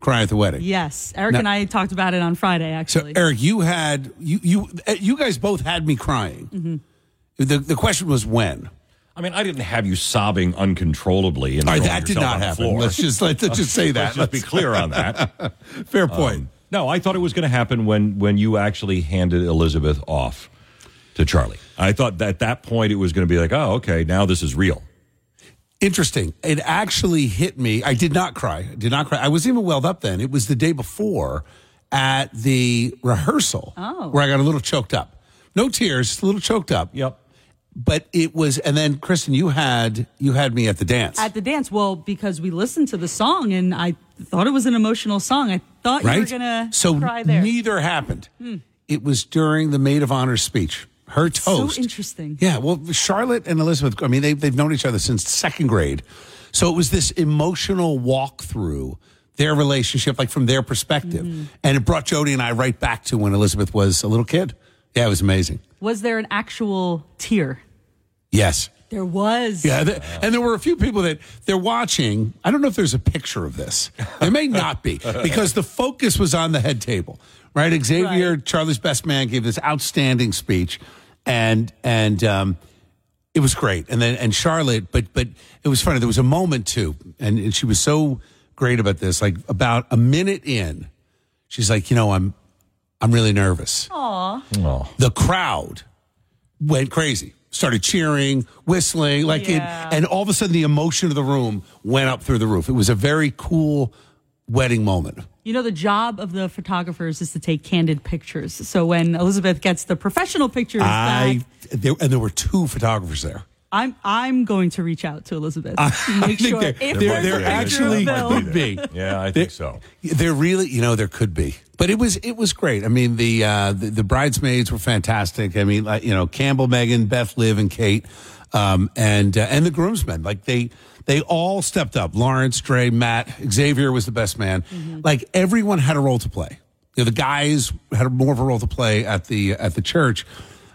cry at the wedding. Yes, Eric Now- and I talked about it on Friday. Actually, So Actually, Eric, you had you you uh, you guys both had me crying. Mm-hmm. The the question was when. I mean, I didn't have you sobbing uncontrollably and All right, that did not on the happen. floor. Let's just let's, let's just say that. Let's just be clear on that. Fair point. Um, no, I thought it was going to happen when when you actually handed Elizabeth off to Charlie. I thought that at that point it was going to be like, oh, okay, now this is real. Interesting. It actually hit me. I did not cry. I did not cry. I was even welled up then. It was the day before at the rehearsal Oh. where I got a little choked up. No tears, just a little choked up. Yep. But it was, and then Kristen, you had you had me at the dance, at the dance. Well, because we listened to the song and I thought it was an emotional song. I thought you were right? gonna so cry there. Hmm. neither happened. It was during the maid of honor speech. Her toast. So interesting. Yeah, well, Charlotte and Elizabeth, I mean, they, they've known each other since second grade. So it was this emotional walk through their relationship, like from their perspective. Mm-hmm. And it brought Jody and I right back to when Elizabeth was a little kid. Yeah, it was amazing. Was there an actual tear? Yes. There was. Yeah, th- and there were a few people that they're watching. I don't know if there's a picture of this. There may not be because the focus was on the head table, right? Xavier, Right. Charlie's best man, gave this outstanding speech, and and um, it was great. And then and Charlotte, but but it was funny. There was a moment too, and, and she was so great about this. Like about a minute in, she's like, you know, I'm I'm really nervous. Oh. The crowd went crazy. Started cheering, whistling, like Yeah. it, and all of a sudden the emotion of the room went up through the roof. It was a very cool wedding moment. You know, the job of the photographers is to take candid pictures. So when Elizabeth gets the professional pictures I back, there, and there were two photographers there. I'm I'm going to reach out to Elizabeth. I to make think sure there- if there- there's there actually could be. Yeah, I think so. There really, you know, there could be, but it was it was great. I mean, the uh, the, the bridesmaids were fantastic. I mean, like, you know, Campbell, Megan, Beth, Liv, and Kate, um, and uh, and the groomsmen, like they they all stepped up. Lawrence, Dre, Matt, Xavier was the best man. Like everyone had a role to play. You know, the guys had more of a role to play at the at the church.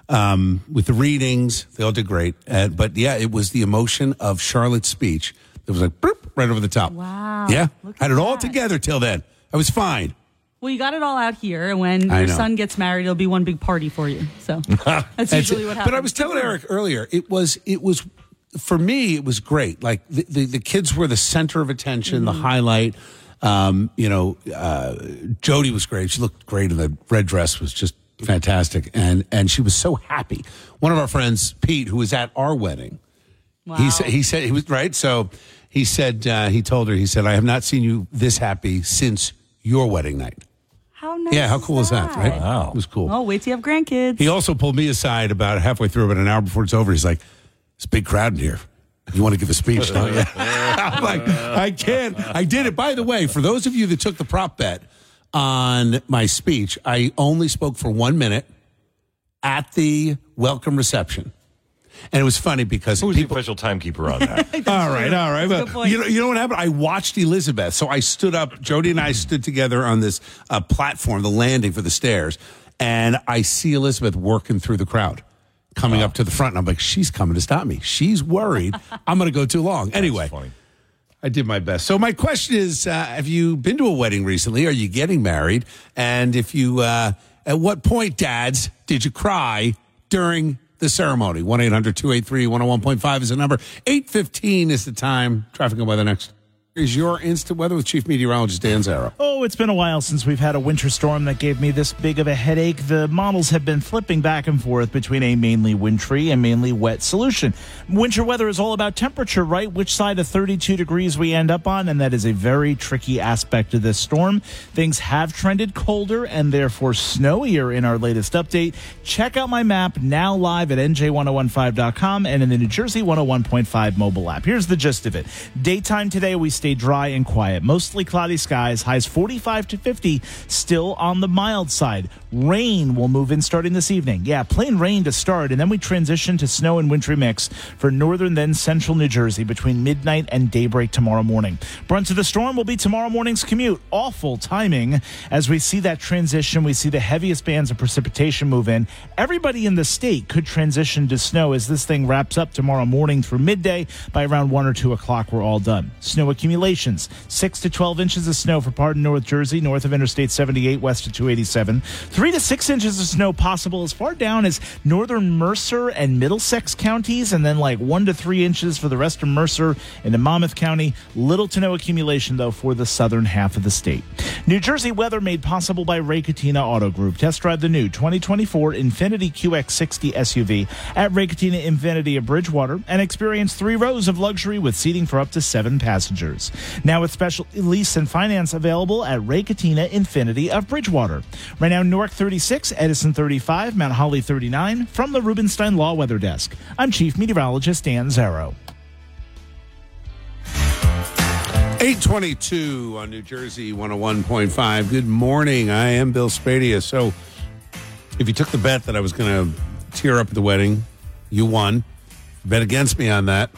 Um, with the readings, they all did great. Uh, but yeah, it was the emotion of Charlotte's speech that was like boop, right over the top. Wow. Yeah, had it all together till then. I was fine. Well, you got it all out here, and when I your know. son gets married, it'll be one big party for you. So that's That's usually it. what happens. But I was telling Eric earlier, it was it was for me, it was great. Like the the, the kids were the center of attention, the highlight. Um, you know, uh, Jody was great. She looked great in the red dress. Was just fantastic, and and she was so happy. One of our friends, Pete, who was at our wedding, Wow. he said he said he was right. So he said uh, he told her he said I have not seen you this happy since your wedding night. How nice. Yeah, how cool is that? Right? Wow. it was cool. Oh, wait till you have grandkids. He also pulled me aside about halfway through, about an hour before it's over. He's like, "It's a big crowd in here." You want to give a speech, don't you? I'm like, I can't. I did it. By the way, for those of you that took the prop bet on my speech, I only spoke for one minute at the welcome reception. And it was funny because Who's people, the official timekeeper on that? all right, all right. That's But you know, you know what happened? I watched Elizabeth. So I stood up. Jody and I stood together on this uh, platform, the landing for the stairs, and I see Elizabeth working through the crowd, coming up to the front. And I'm like, she's coming to stop me. She's worried I'm going to go too long. Anyway. I did my best. So my question is: uh, Have you been to a wedding recently? Are you getting married? And if you, uh, at what point, dads, did you cry during the ceremony? One 101.5 is the number. Eight fifteen is the time. Traffic on and weather next. Is your instant weather with Chief Meteorologist Dan Zarrow. Oh, it's been a while since we've had a winter storm that gave me this big of a headache. The models have been flipping back and forth between a mainly wintry and mainly wet solution. Winter weather is all about temperature, right? Which side of 32 degrees we end up on, and that is a very tricky aspect of this storm. Things have trended colder and therefore snowier in our latest update. Check out my map now live at nj1015.com and in the New Jersey 101.5 mobile app. Here's the gist of it. Daytime today, we stay dry and quiet. Mostly cloudy skies, highs 45 to 50, still on the mild side. Rain will move in starting this evening. Yeah, plain rain to start, and then we transition to snow and wintry mix for northern then central New Jersey between midnight and daybreak tomorrow morning. Brunt of the storm will be tomorrow morning's commute. Awful timing. As we see that transition, we see the heaviest bands of precipitation move in. Everybody in the state could transition to snow as this thing wraps up tomorrow morning through midday. By around 1 or 2 o'clock, we're all done. Snow accumulations 6 to 12 inches of snow for part of North Jersey, north of Interstate 78, west of 287. 3 to 6 inches of snow possible as far down as northern Mercer and Middlesex counties, and then like 1 to 3 inches for the rest of Mercer and into Monmouth County. Little to no accumulation, though, for the southern half of the state. New Jersey weather made possible by Ray Catena Auto Group. Test drive the new 2024 Infiniti QX60 SUV at Ray Catena Infiniti of Bridgewater and experience three rows of luxury with seating for up to seven passengers. Now with special lease and finance available at Ray Catena Infiniti of Bridgewater. Right now, Newark 36, Edison 35, Mount Holly 39. From the Rubenstein Law Weather Desk, I'm Chief Meteorologist Dan Zarrow. 822 on New Jersey 101.5. Good morning. I am Bill Spadea. So, if you took the bet that I was going to tear up at the wedding, you won. Bet against me on that.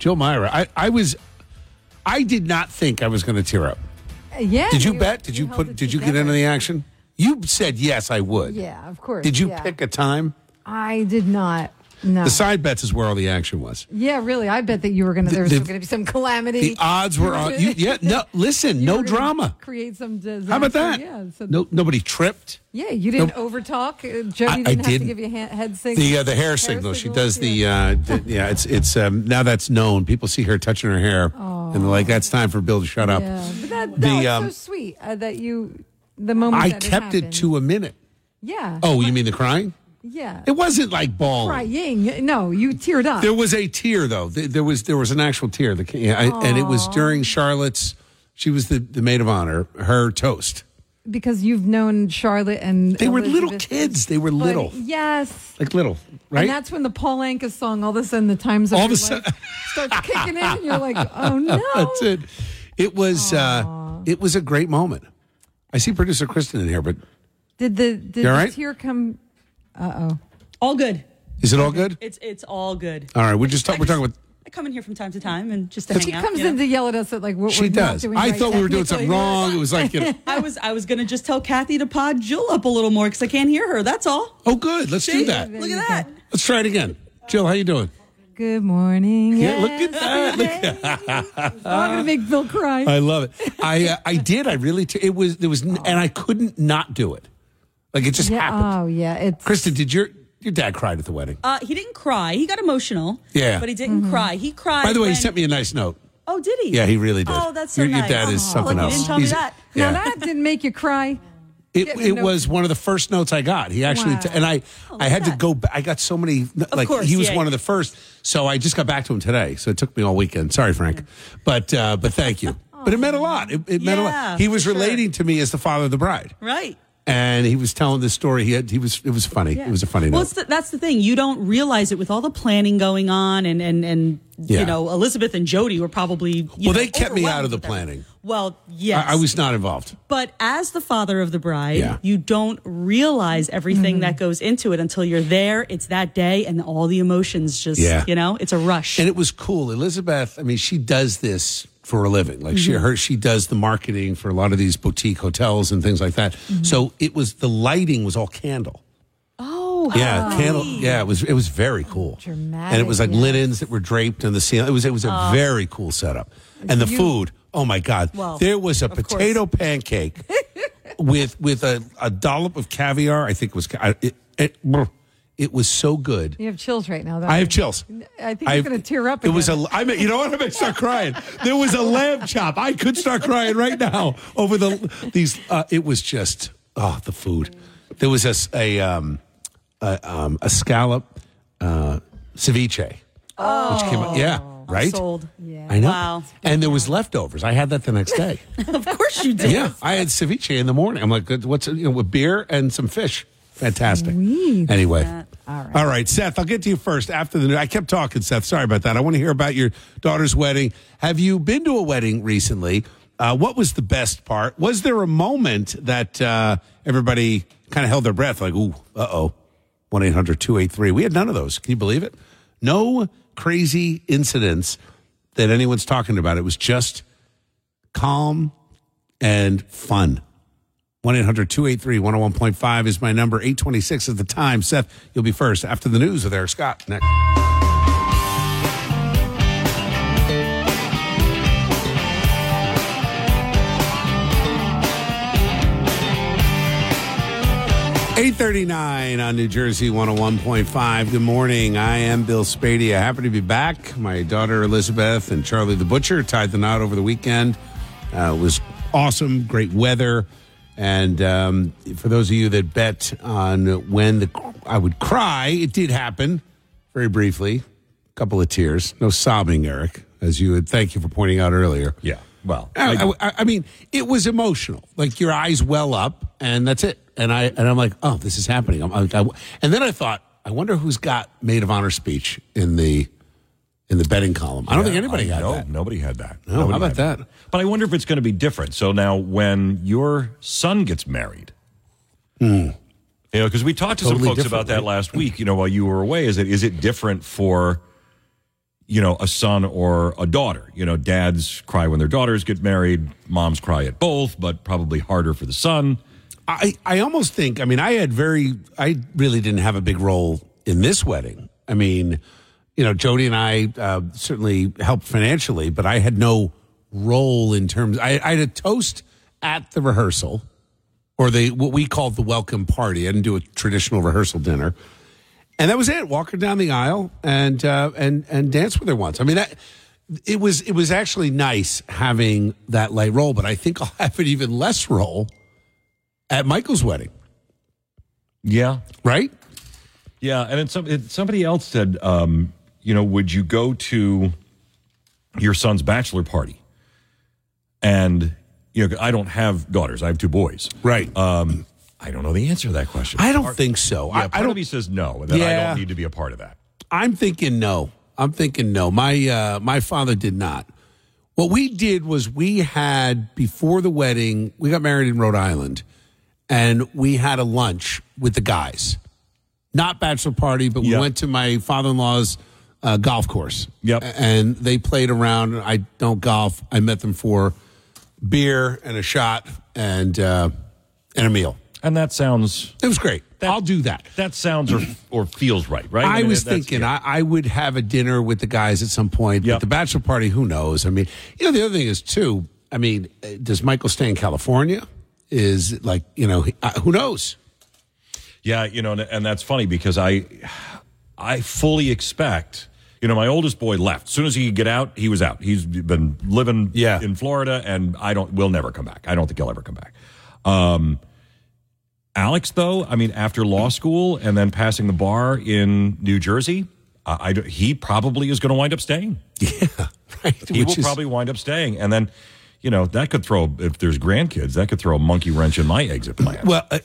Jill Myra, I, I was, I did not think I was going to tear up. Uh, yeah. Did you, bet? Did you, held put? Did you get into the action? You said yes, I would. Yeah, of course. Did you yeah. pick a time? I did not. No. The side bets is where all the action was. yeah, really. I bet that you were gonna. There was the- going to be some calamity. The odds were on. You, yeah, no. Listen, no drama. Create some disaster. How about that? Yeah. So, No, nobody tripped. Yeah, you didn't No. overtalk. Uh, Jody I- I didn't have to didn't. give you a head signal. The uh, the hair signal. She does the, uh, the yeah. It's it's um, now that's known. People see her touching her hair, and they're like, "That's time for Bill to shut up." Yeah, but that, The, was um, so sweet uh, that you. The moment I kept it happened. to a minute. Yeah. Oh, you mean the crying? Yeah. It wasn't like bawling. Crying. No, you teared up. There was a tear though. There was there was an actual tear and it was during Charlotte's. She was the, the maid of honor. Her toast. because you've known Charlotte and They were little kids. They were little, Yes. like little, right? And that's when the Paul Anka song, all of a sudden, the times of All of a sudden- starts kicking in, and you're like, oh no. That's it. It was uh, it was a great moment. I see producer Kristen in here, but Did the did the right? tear come? Uh oh. All good. is it all good? It's it's all good. All right, we're just talk, we're talking about. I come in here from time to time and just to She hang out. comes you know? in to yell at us at like what She we're not does. doing I right thought we were doing something technically. wrong. It was like, you know, I was I was gonna just tell Kathy to pod Jill up a little more because I can't hear her. That's all. oh, good. Let's do that. Look at that. Let's try it again. Jill, how you doing? Good morning. Yeah, look at that. Look at- I'm gonna make Bill cry. I love it. I uh, I did. I really. T- it was there was, n- and I couldn't not do it. Like it just yeah, happened. oh yeah, it's Kristen, did your your dad cried at the wedding? Uh, he didn't cry. He got emotional. Yeah. but he didn't cry. He cried. By the way, he sent me a nice note. Oh, did he? Yeah, he really did. Oh, that's so your, nice. Your dad is Oh, something look, else. You didn't tell me He's- that. Yeah. now that didn't make you cry. It, Getting it was one of the first notes I got. He actually, Wow. t- and I, I had to go. Back. I got so many. like course, he was yeah. one of the first, so I just got back to him today. So it took me all weekend. Sorry, Frank, but uh, but thank you. But it meant a lot. It, it meant a lot. He was for sure. relating to me as the father of the bride. Right. And he was telling this story. He had, he was it was funny. It was a funny Well, note. it's the, that's the thing. You don't realize it with all the planning going on, and and and Yeah. you know Elizabeth and Jody were probably. You well, know, they kept me out of the planning. everything. Well, yes, I, I was not involved. But as the father of the bride, Yeah. you don't realize everything mm-hmm. that goes into it until you're there. It's that day, and all the emotions just, Yeah. you know, it's a rush. And it was cool. Elizabeth, I mean, she does this for a living. Like she Mhm. her she does the marketing for a lot of these boutique hotels and things like that. So it was the lighting was all candle. Oh, Yeah, candle. Yeah, it was it was very cool. Dramatic, and it was like yes. linens that were draped on the ceiling. It was it was a Oh. very cool setup. And the You- food, oh my god, Well, there was a of course. potato pancake with with a, a dollop of caviar. I think it was ca- I- it, it, it was so good. You have chills right now. Though. I have chills. I think I've- you're going to tear up. It was a. I mean, you know what? I may start crying. There was a lamb chop. I could start crying right now over the these. Uh, it was just oh the food. There was a s- a um, a, um, a scallop uh, ceviche. Oh. which came out, yeah, right. sold. Yeah. I know. Wow. And there was leftovers. I had that the next day. of course you did. yeah, I had ceviche in the morning. I'm like, what's you know with beer and some fish. Fantastic. Anyway. All right. All right, Seth, I'll get to you first after the. news. I kept talking, Seth. Sorry about that. I want to hear about your daughter's wedding. Have you been to a wedding recently? Uh, what was the best part? Was there a moment that uh, everybody kind of held their breath, like, ooh, uh oh, 1 800 283? We had none of those. Can you believe it? No crazy incidents that anyone's talking about. It was just calm and fun. 1 800 283 101.5 is my number. 826 is the time. Seth, you'll be first after the news with Eric Scott. Next. Eight thirty nine on New Jersey one hundred one point five. Good morning. I am Bill Spadea. Happy to be back. My daughter Elizabeth and Charlie the Butcher tied the knot over the weekend. Uh, it was awesome. Great weather. And um, for those of you that bet on when the I would cry, it did happen very briefly. A couple of tears. No sobbing, Eric, as you would. Thank you for pointing out earlier. Yeah. Well, I, I, I mean, it was emotional. Like your eyes well up, and that's it. And I and I'm like, oh, this is happening. I'm, I, I- and then I thought, I wonder who's got maid of honor speech in the in the betting column. I don't think anybody I had know. that. Nobody had that. No, Nobody how about had that? But I wonder if it's going to be different. So now, when your son gets married, Hmm. you know, because we talked to Totally some folks different, about that right? last week. You know, while you were away, is it is it different for you know a son or a daughter? You know, dads cry when their daughters get married, moms cry at both, but probably harder for the son. I, I almost think, I mean, I had very, I really didn't have a big role in this wedding. I mean, you know, Jody and I uh, certainly helped financially, but I had no role in terms, I, I had a toast at the rehearsal or the, what we called the welcome party. I didn't do a traditional rehearsal dinner. And that was it. Walk her down the aisle and, uh, and, and dance with her once. I mean, that, it was, it was actually nice having that light role, but I think I'll have an even less role at Michael's wedding, Yeah, right? Yeah, and then some, it, somebody else said, um, you know, would you go to your son's bachelor party? And you know, I don't have daughters; I have two boys. Right. Um, I don't know the answer to that question. I don't Part- think so. Yeah, I, part I don't. of me says no, that I don't need to be a part of that. I'm thinking no. I'm thinking no. My uh, my father did not. What we did was we had before the wedding. We got married in Rhode Island, and we had a lunch with the guys. Not bachelor party, but we Yeah. went to my father-in-law's uh, golf course. Yep. And they played around. I don't golf. I met them for beer and a shot and uh, and a meal. And that sounds It was great. I'll do that. that sounds or or feels right, right? I, mean, was thinking yeah. I, I would have a dinner with the guys at some point. Yep. But the bachelor party, who knows? I mean, you know, the other thing is too. I mean, uh, does Michael stay in California? Is like you know, uh, who knows? Yeah, you know, and, and that's funny because I, I fully expect. You know, my oldest boy left. As soon as he could get out, he was out. He's been living Yeah. in Florida, and I don't. We'll never come back. I don't think he'll ever come back. Um, Alex, though, I mean, after law school and then passing the bar in New Jersey, uh, I, he probably is going to wind up staying. Yeah, right. He Which will is- probably wind up staying, and then, you know, that could throw if there's grandkids, that could throw a monkey wrench in my exit plan. Well, uh,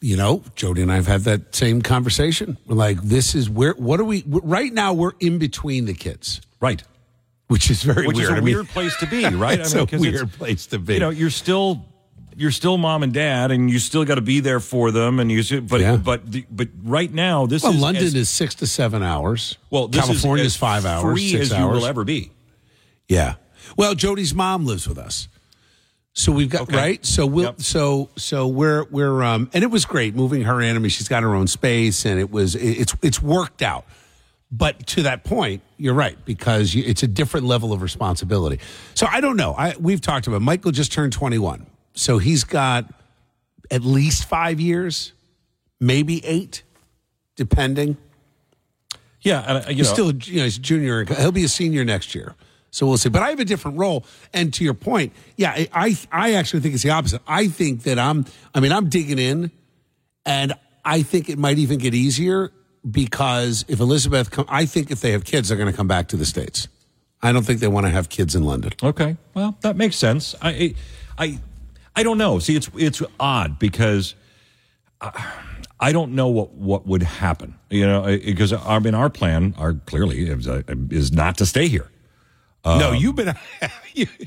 you know, Jody and I have had that same conversation. We're like, this is where, what are we, right now we're in between the kids, right. which is very Which weird. is a I mean, weird place to be, right? It's I mean, a weird it's- place to be. You know, you're still you're still mom and dad, and you still got to be there for them, and you. But Yeah. but the, but right now, this well, is London as- is six to seven hours. well, California is, is, five hours, free six as hours. you will ever be. Yeah. Well, Jody's mom lives with us. So we've got Okay. right. So we'll Yep. so so we're we're um and it was great moving her in. I mean, she's got her own space and it was it's it's worked out. But to that point, you're right because it's a different level of responsibility. So I don't know. I we've talked about Michael just turned 21, so he's got at least five years, maybe eight, depending. Yeah, and, uh, you He's know, still, you know, he's a junior. He'll be a senior next year. So we'll see. But I have a different role. And to your point, yeah, I, I, actually think it's the opposite. I think that I'm, I mean, I'm digging in, and I think it might even get easier because if Elizabeth, come, I think if they have kids, they're going to come back to the states. I don't think they want to have kids in London. Okay, well, that makes sense. I, I, I don't know. See, it's it's odd because I, I don't know what what would happen. You know, because I mean, our plan, our clearly is, uh, is not to stay here. No, you've been, you,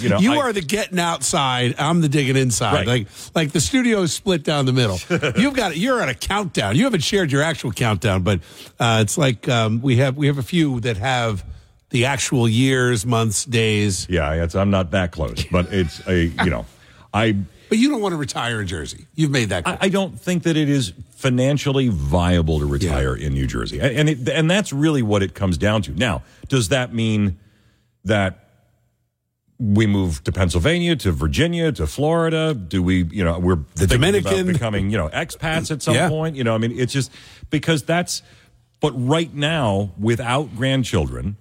You know, you I- are the getting outside. I'm the digging inside. Right. Like, like the studio is split down the middle. You've got, you're on a countdown. You haven't shared your actual countdown, but uh, it's like um, we have, we have a few that have the actual years, months, days. Yeah, it's, I'm not that close, but it's a you know, I But you don't want to retire in Jersey. You've made that. I, I don't think that it is financially viable to retire in New Jersey, and and, it, and that's really what it comes down to. Now, does that mean that we move to Pennsylvania, to Virginia, to Florida? Do we, you know, we're the Dominican. becoming, you know, expats at some Yeah. point? You know, I mean, it's just because that's. But right now, without grandchildren,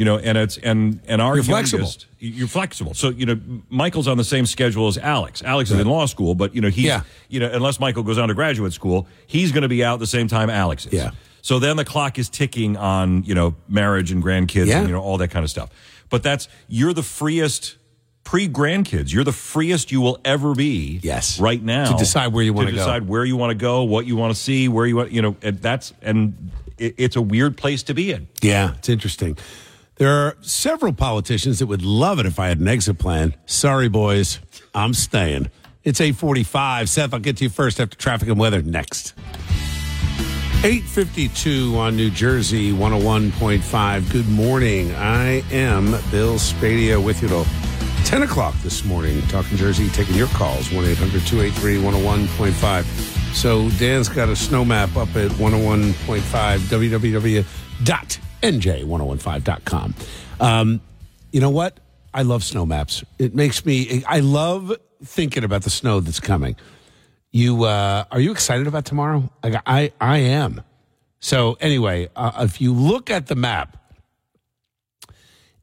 you know, and it's and and our You're flexible. you're flexible. So you know, Michael's on the same schedule as Alex. Alex is in law school, but you know he's Yeah. you know unless Michael goes on to graduate school, he's going to be out the same time Alex is. Yeah. So then the clock is ticking on you know marriage and grandkids Yeah. and you know all that kind of stuff. But that's you're the freest pre grandkids. You're the freest you will ever be. Yes. Right now To decide where you wanna to go. decide where you want to go, what you want to see, where you want you know and that's and it, it's a weird place to be in. Yeah, it's interesting. There are several politicians that would love it if I had an exit plan. Sorry, boys, I'm staying. It's 845. Seth, I'll get to you first after traffic and weather next. 852 on New Jersey 101.5. Good morning. I am Bill Spadea with you till 10 o'clock this morning. Talking Jersey, taking your calls 1 800 283 101.5. So Dan's got a snow map up at 101.5 www.nj1015.com. Um, you know what? I love snow maps. It makes me, I love thinking about the snow that's coming. You uh, are you excited about tomorrow? I I, I am. So anyway, uh, if you look at the map,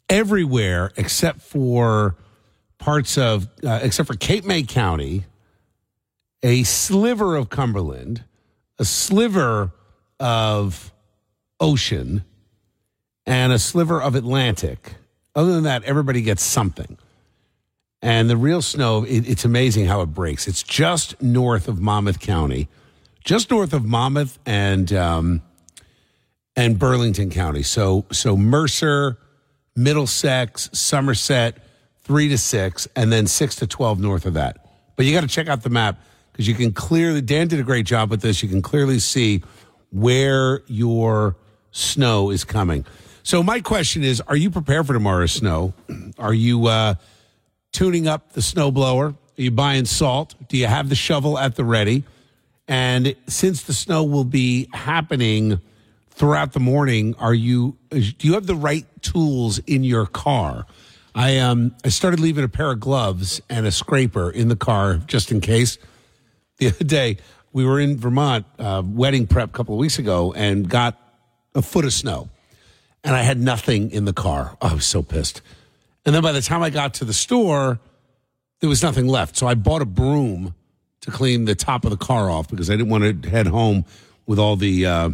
everywhere except for parts of uh, except for Cape May County, a sliver of Cumberland, a sliver of ocean, and a sliver of Atlantic. Other than that, everybody gets something. And the real snow, it, it's amazing how it breaks. It's just north of Monmouth County, just north of Monmouth and um, and Burlington County. So so Mercer, Middlesex, Somerset, three to six, and then six to twelve north of that. But you got to check out the map because you can clearly. Dan did a great job with this. You can clearly see where your snow is coming. So my question is: Are you prepared for tomorrow's snow? Are you? Uh, tuning up the snowblower? Are you buying salt? Do you have the shovel at the ready? And since the snow will be happening throughout the morning, are you do you have the right tools in your car? I um I started leaving a pair of gloves and a scraper in the car just in case. The other day we were in Vermont uh, wedding prep a couple of weeks ago and got a foot of snow, and I had nothing in the car. Oh, I was so pissed. And then by the time I got to the store, there was nothing left. So I bought a broom to clean the top of the car off because I didn't want to head home with all the uh,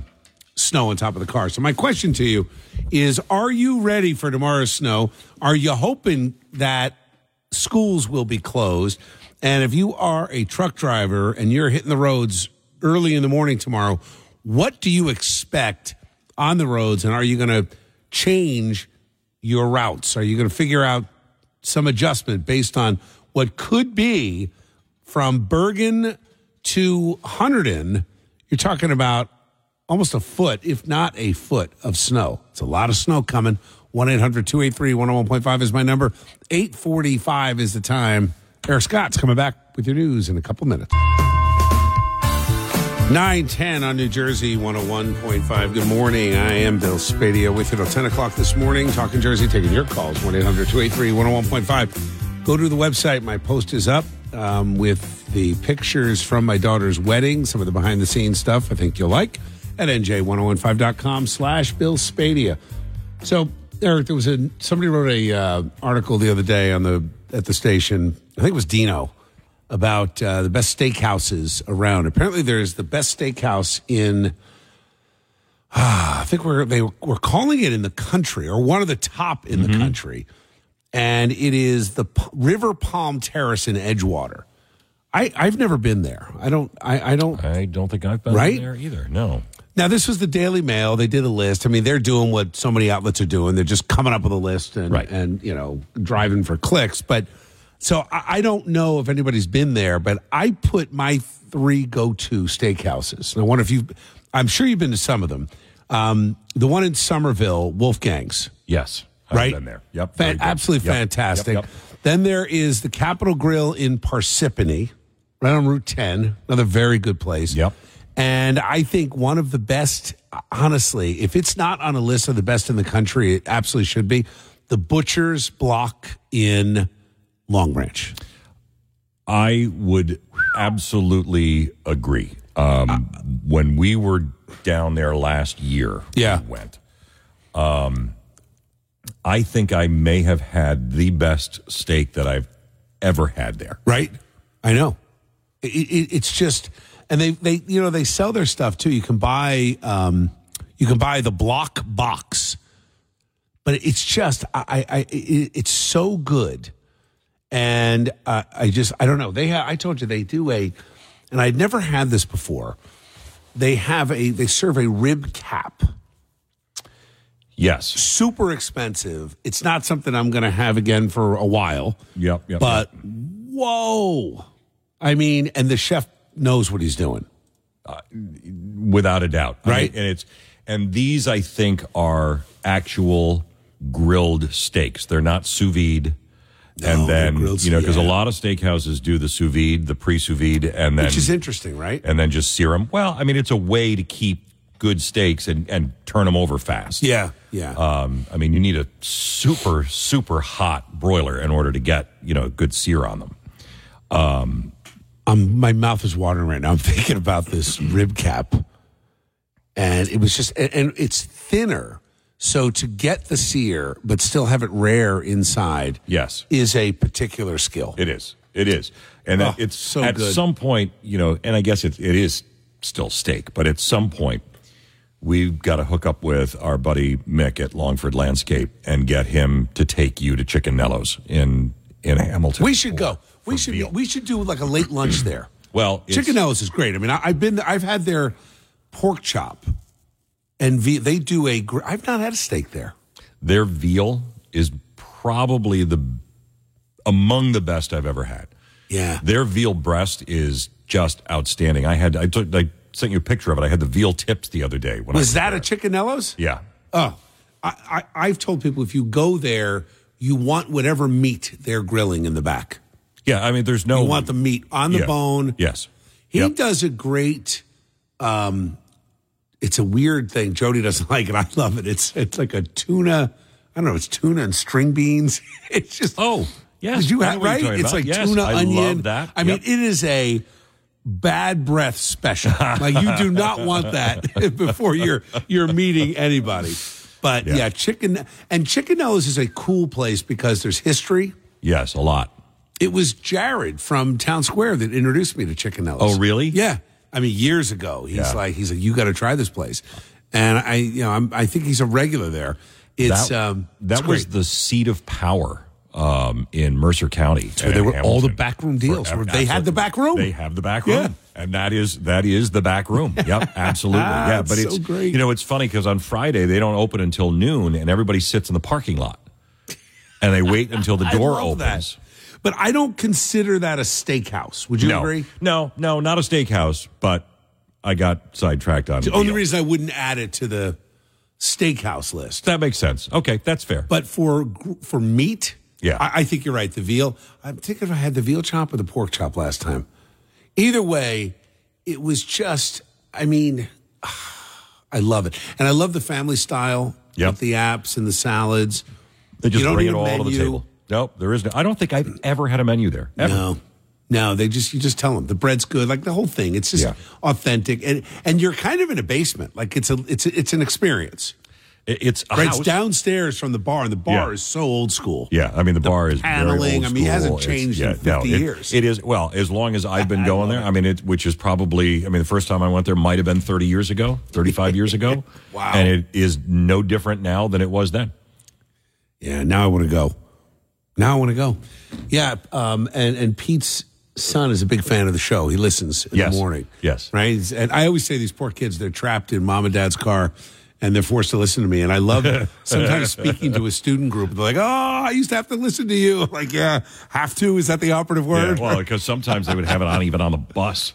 snow on top of the car. So my question to you is: Are you ready for tomorrow's snow? Are you hoping that schools will be closed? And if you are a truck driver and you're hitting the roads early in the morning tomorrow, what do you expect on the roads? And are you going to change your routes? Are you going to figure out some adjustment based on what could be from Bergen to Hunterdon? You're talking about almost a foot, if not a foot, of snow. It's a lot of snow coming. 1 800 283 101.5 is my number. 845 is the time. Eric Scott's coming back with your news in a couple minutes. 910 on New Jersey 101.5. Good morning. I am Bill Spadea with you till 10 o'clock this morning. Talking Jersey, taking your calls 1 800 283 101.5. Go to the website. My post is up um, with the pictures from my daughter's wedding, some of the behind the scenes stuff I think you'll like at nj1015.com slash Bill Spadea. So, Eric, there was a somebody wrote a uh, article the other day on the at the station. I think it was Dino about uh, the best steakhouses around. Apparently, there's the best steakhouse in. ah, I think we're they were calling it in the country or one of the top in the country, and it is the P- River Palm Terrace in Edgewater. I I've never been there. I don't. I I don't. I don't think I've been Right? there either. No. Now, this was the Daily Mail. They did a list. I mean, they're doing what so many outlets are doing. They're just coming up with a list and, Right. and you know, driving for clicks. But so I, I don't know if anybody's been there, but I put my three go to steakhouses. And I wonder if you've, I'm sure you've been to some of them. Um, the one in Somerville, Wolfgang's. Yes. I've Right? been there. Yep. Fan- absolutely Yep, fantastic. yep, yep. Then there is the Capital Grille in Parsippany, right on Route 10. Another very good place. Yep. And I think one of the best, honestly, if it's not on a list of the best in the country, it absolutely should be the Butcher's Block in Long Branch. I would absolutely agree. Um, when we were down there last year, Yeah. we went. Um, I think I may have had the best steak that I've ever had there. Right? I know. It, it, it's just, and they, they, you know, they sell their stuff too. You can buy, um, you can buy the block box, but it's just, I, I, I it, it's so good. And uh, I just, I don't know. They, ha- I told you they do a, and I'd never had this before. They have a, they serve a rib cap. Yes. Super expensive. It's not something I'm going to have again for a while. Yep. Yep. But whoa. I mean, and the chef knows what he's doing. without a doubt. I Right. mean, and it's and these I think are actual grilled steaks. They're not sous vide. No, and they're then you know because yeah. a lot of steakhouses do the sous vide, the pre sous vide, and then Which is interesting, right? and then just sear them. Well, I mean it's a way to keep good steaks and and turn them over fast. Yeah, yeah. Um, I mean you need a super super hot broiler in order to get you know a good sear on them. um, my mouth is watering right now. I'm thinking about this rib cap, and it was just, and, and it's thinner. So to get the sear but still have it rare inside, Yes. is a particular skill. It is. It is. And Oh, it's so at good. some point, you know, and I guess it, it is still steak, but at some point, we've got to hook up with our buddy Mick at Longford Landscape and get him to take you to Chick & Nello's in in Hamilton. we should for- go. We should. We should do like a late lunch there. Well, Chicken Ellis is great. I mean, I, I've been. I've had their pork chop, and ve- they do a. gr- I've not had a steak there. Their veal is probably the among the best I've ever had. Yeah. Their veal breast is just outstanding. I had I took I sent you a picture of it. I had the veal tips the other day. When I Was that there. a Chick & Nello's? Yeah. Oh, I, I, I've told people if you go there, you want whatever meat they're grilling in the back. Yeah, I mean, there's no. You want the meat on the Yeah. bone. Yes. He Yep. does a great. Um, it's a weird thing. Jody doesn't like it. I love it. It's it's like a tuna. I don't know. It's tuna and string beans. It's just Oh, yes. Did you have right? It's about. like Yes, tuna I onion. love that. I mean, it is a bad breath special. like you do not want that before you're you're meeting anybody. But yeah, Yeah. chicken and Chick & Nello's is a cool place because there's history. Yes, a lot. It was Jared from Town Square that introduced me to Chick & Nello's. Oh, really? Yeah. I mean, years ago. He's Yeah. like, he's like, you got to try this place. and I, you know, I'm, I think he's a regular there. It's that, um, that it's was the seat of power um, in Mercer County. they in were all the backroom deals. For- they had the back room. They have the back room. Yeah. And that is that is the back room. Yep, absolutely. yeah, That's but so it's great. you know it's funny because on Friday they don't open until noon, and everybody sits in the parking lot, and they wait until the door opens. that. But I don't consider that a steakhouse. Would you no, agree? no, no, not a steakhouse. But I got sidetracked on The only deal. reason I wouldn't add it to the steakhouse list. that makes sense. Okay, that's fair. But for for meat, Yeah. I, I think you're right. The veal. I'm thinking if I had the veal chop or the pork chop last time. Either way, it was just. I mean, I love it, and I love the family style Yep. with the apps and the salads. they just bring it all to the table. Nope, there is no. I don't think I've ever had a menu there. Ever. No. No, they just you just tell them the bread's good, like the whole thing. It's just Yeah. authentic, and and you're kind of in a basement, like it's a it's a, it's an experience. It's a Right, it's downstairs from the bar, and the bar Yeah. is so old school. Yeah, I mean the, bar is paneling, I mean, it hasn't changed in yeah, 50 no, it- years. It is well as long as I've been going there. I mean, it which is probably I mean the first time I went there might have been thirty years ago, thirty five years ago. Wow. and it is no different now than it was then. Yeah, now I want to go. Now I want to go. Yeah, um, and and Pete's son is a big fan of the show. He listens in Yes. the morning. Yes. right. And I always say these poor kids they're trapped in mom and dad's car. And they're forced to listen to me, and I love sometimes speaking to a student group. They're like, "Oh, I used to have to listen to you." I'm like, yeah, have to. Is that the operative word? Yeah, well, because sometimes they would have it on even on the bus.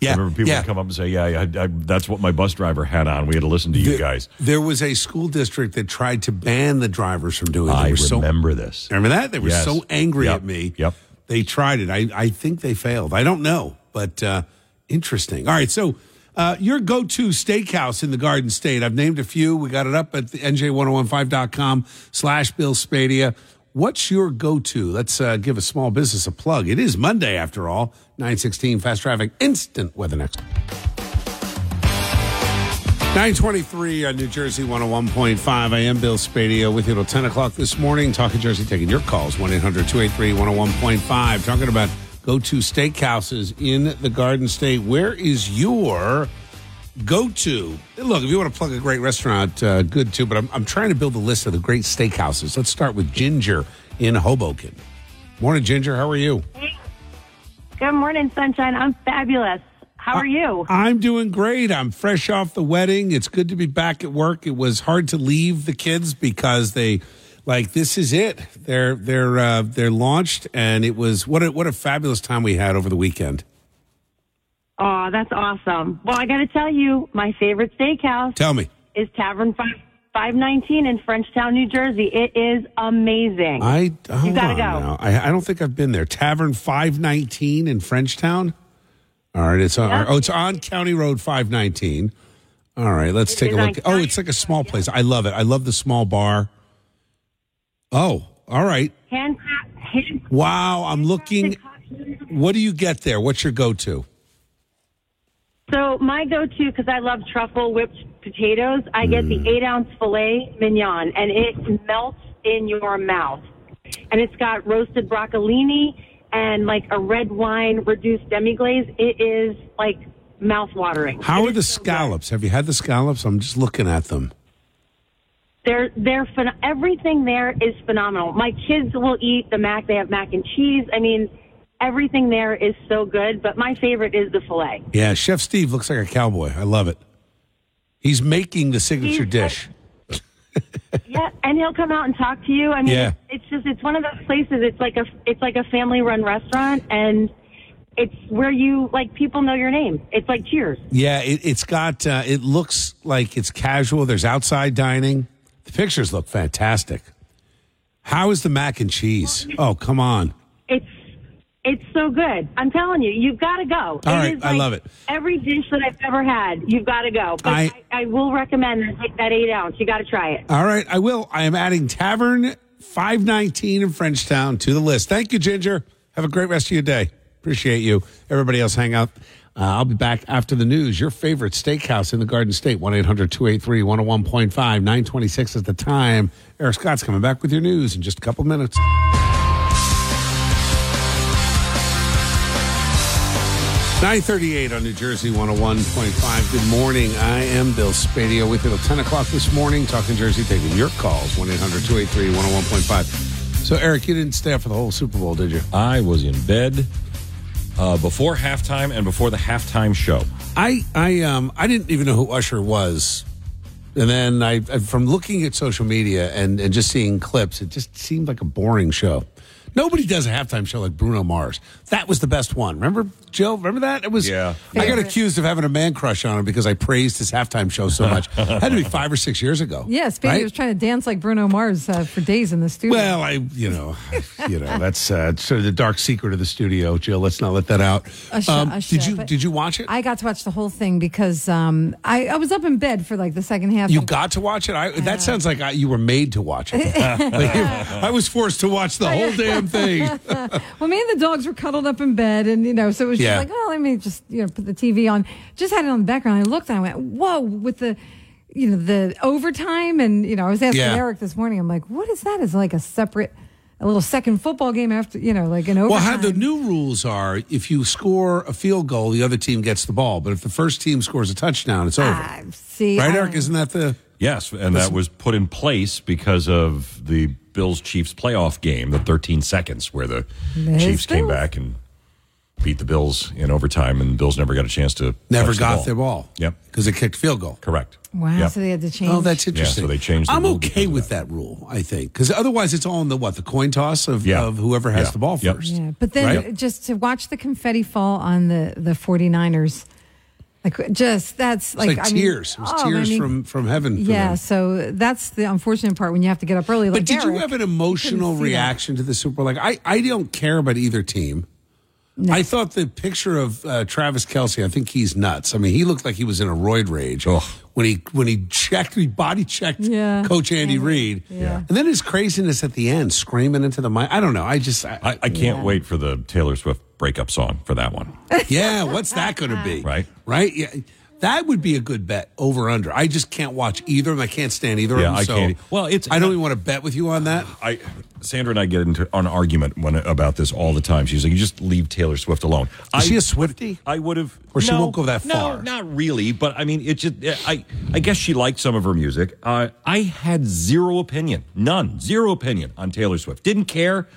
Yeah, I remember people yeah. would come up and say, "Yeah, I, I, that's what my bus driver had on. We had to listen to you There- guys." There was a school district that tried to ban the drivers from doing. it. I were so- remember this. Remember that? They were Yes. so angry Yep. at me. Yep. They tried it. I, I think they failed. I don't know, but uh, interesting. All right. So, uh, your go to steakhouse in the Garden State. I've named a few. We got it up at the nj1015.com slash Bill Spadea. What's your go to? Let's uh, give a small business a plug. It is Monday, after all. 916 Fast Traffic, instant weather next. 923 on New Jersey 101.5. I am Bill Spadea with you till 10 o'clock this morning. Talking Jersey, taking your calls 1 800 283 101.5. Talking about go to steakhouses in the Garden State. Where is your go to? Look, if you want to plug a great restaurant, uh, good too, but I'm, I'm trying to build a list of the great steakhouses. Let's start with Ginger in Hoboken. Morning, Ginger. How are you? Good morning, sunshine. I'm fabulous. How are you? I'm doing great. I'm fresh off the wedding. It's good to be back at work. It was hard to leave the kids because they like this is it. They're they're uh, they're launched and it was what a, what a fabulous time we had over the weekend. Oh, that's awesome. Well, I got to tell you, my favorite steakhouse Tell me. is Tavern 5, 519 in Frenchtown, New Jersey. It is amazing. I hold gotta go. now. I, I don't think I've been there. Tavern 519 in Frenchtown. All right, it's on. Yep. Oh, it's on County Road 519. All right, let's It take a look. Oh, it's like a small place. I love it. I love the small bar. Oh, all right. Hand, hand, Wow, I'm looking. What do you get there? What's your go-to? So my go-to, because I love truffle whipped potatoes, I get Mm. the eight ounce filet mignon, and it melts in your mouth. And it's got roasted broccolini and like a red wine reduced demi glaze. It is like mouth watering. How are the scallops? Have you had the scallops? I'm just looking at them. They're they're phen- everything there is phenomenal. My kids will eat the mac. They have mac and cheese. I mean, everything there is so good. But my favorite is the fillet. Yeah, Chef Steve looks like a cowboy. I love it. He's making the signature He's- dish. Yeah, and he'll come out and talk to you. I mean, Yeah. it's just it's one of those places. It's like a it's like a family run restaurant, and it's where you like people know your name. It's like Cheers. Yeah, it, it's got. Uh, it looks like it's casual. There's outside dining. The pictures look fantastic. How is the mac and cheese? Oh, come on. It's it's so good. I'm telling you, you've got to go. All right, is I love it. Every dish that I've ever had, you've got to go. But I- I, I, will recommend that, that eight ounce. You got to try it. All right, I will. I am adding Tavern 519 in Frenchtown to the list. Thank you, Ginger. Have a great rest of your day. Appreciate you. Everybody else, hang out. Uh, I'll be back after the news. Your favorite steakhouse in the Garden State, 1 800 283 101.5, 926 is the time. Eric Scott's coming back with your news in just a couple minutes. 938 on New Jersey 101.5. Good morning. I am Bill Spadea with you till 10 o'clock this morning, talking Jersey, taking your calls 1 800 283 101.5. So, Eric, you didn't stay up for the whole Super Bowl, did you? I was in bed uh, before halftime and before the halftime show. I I um I didn't even know who Usher was, and then I I- from looking at social media and and just seeing clips, it just seemed like a boring show. Nobody does a halftime show like Bruno Mars. That was the best one. Remember, Joe? Remember that? It was. Yeah. I got accused of having a man crush on him because I praised his halftime show so much. Had to be five or six years ago. Yeah, Speedy right? was trying to dance like Bruno Mars uh, for days in the studio. Well, I, you know, you know, that's uh, sort of the dark secret of the studio, Jill. Let's not let that out. Usher, Um, Usher, did you did you watch it? I got to watch the whole thing because um, I, I was up in bed for like the second half. You of- got to watch it. I, that sounds like I, you were made to watch it. Like, I was forced to watch the whole damn thing. well, me and the dogs were up in bed, and you know, so it was Yeah. just like, oh, let me just you know put the TV on. Just had it on the background. I looked and I went, whoa, with the you know the overtime, and you know, I was asking Yeah. Eric this morning. I'm like, what is that? Is like a separate, a little second football game after you know, like an overtime? Well, how the new rules are: if you score a field goal, the other team gets the ball. But if the first team scores a touchdown, it's over. Ah, see, right, Eric? Isn't that the? Yes, and that was put in place because of the Bills Chiefs playoff game, the 13 seconds where the There's Chiefs came Bills. back and beat the Bills in overtime, and the Bills never got a chance to Never touch the ball. their ball. Yep, because they kicked field goal. correct. Wow, Yep. so they had to oh, change. Oh, that's interesting. So they changed the I'm rule okay with that. rule. I think because otherwise it's all in the what the coin toss of, Yeah. of whoever has Yeah. the ball Yep. first. Yeah, but then Right? just to watch the confetti fall on the the 49ers, like just that's It's like, like, I mean, tears. it was oh, I tears mean, from from heaven. Yeah, them. so that's the unfortunate part when you have to get up early. Like But did you have an emotional see that. reaction to the Super Bowl? Like, I, I don't care about either team. I thought the picture of uh, Travis Kelce, I think he's nuts. I mean, he looked like he was in a roid rage when he when he checked, he body checked Yeah. Coach Andy Reid, Yeah. and then his craziness at the end, screaming into the mic. I don't know. I just, I, I, I can't wait for the Taylor Swift breakup song for that one. yeah. What's that going to be? Right. right. Yeah, that would be a good bet over under. I just can't watch either of them. I can't stand either Yeah, of them. I so can't. Well, it's- I don't even want to bet with you on that. I Sandra and I get into an argument when about this all the time. She's like, "You just leave Taylor Swift alone." I, Is she a Swifty? I would have, Or she no, won't go that no, far. not really. But I mean, it just, I, I guess she liked some of her music. Uh, I had zero opinion, none, zero opinion on Taylor Swift. Didn't care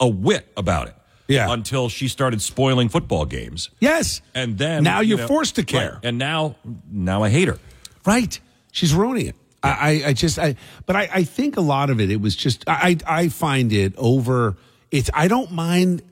a whit about it. Yeah. Until she started spoiling football games, Yes. and then Now you you're know- forced to care. Right. and now, now I hate her. Right. She's ruining it. I, I, I just, I, but I, I think a lot of it, it was just, I, I find it over, it's, I don't mind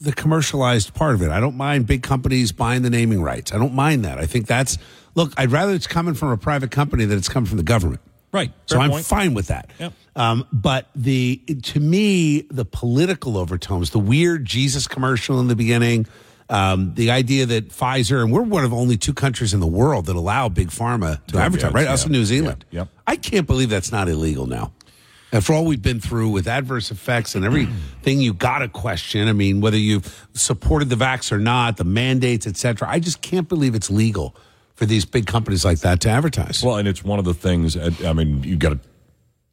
the commercialized part of it. I don't mind big companies buying the naming rights. I don't mind that. I think that's, look, I'd rather it's coming from a private company than it's coming from the government. Right. So Fair I'm point. fine with that. Yep. Um, but the to me, the political overtones, the weird Jesus commercial in the beginning, um, the idea that Pfizer and we're one of only two countries in the world that allow big pharma to Yeah, advertise, yeah, right? Us yeah, in New Zealand. yep. I can't believe that's not illegal now. After all we've been through with adverse effects and everything you got to question. I mean, whether you've supported the vax or not, the mandates, et cetera. I just can't believe it's legal for these big companies like that to advertise. Well, and it's one of the things. I mean, you got to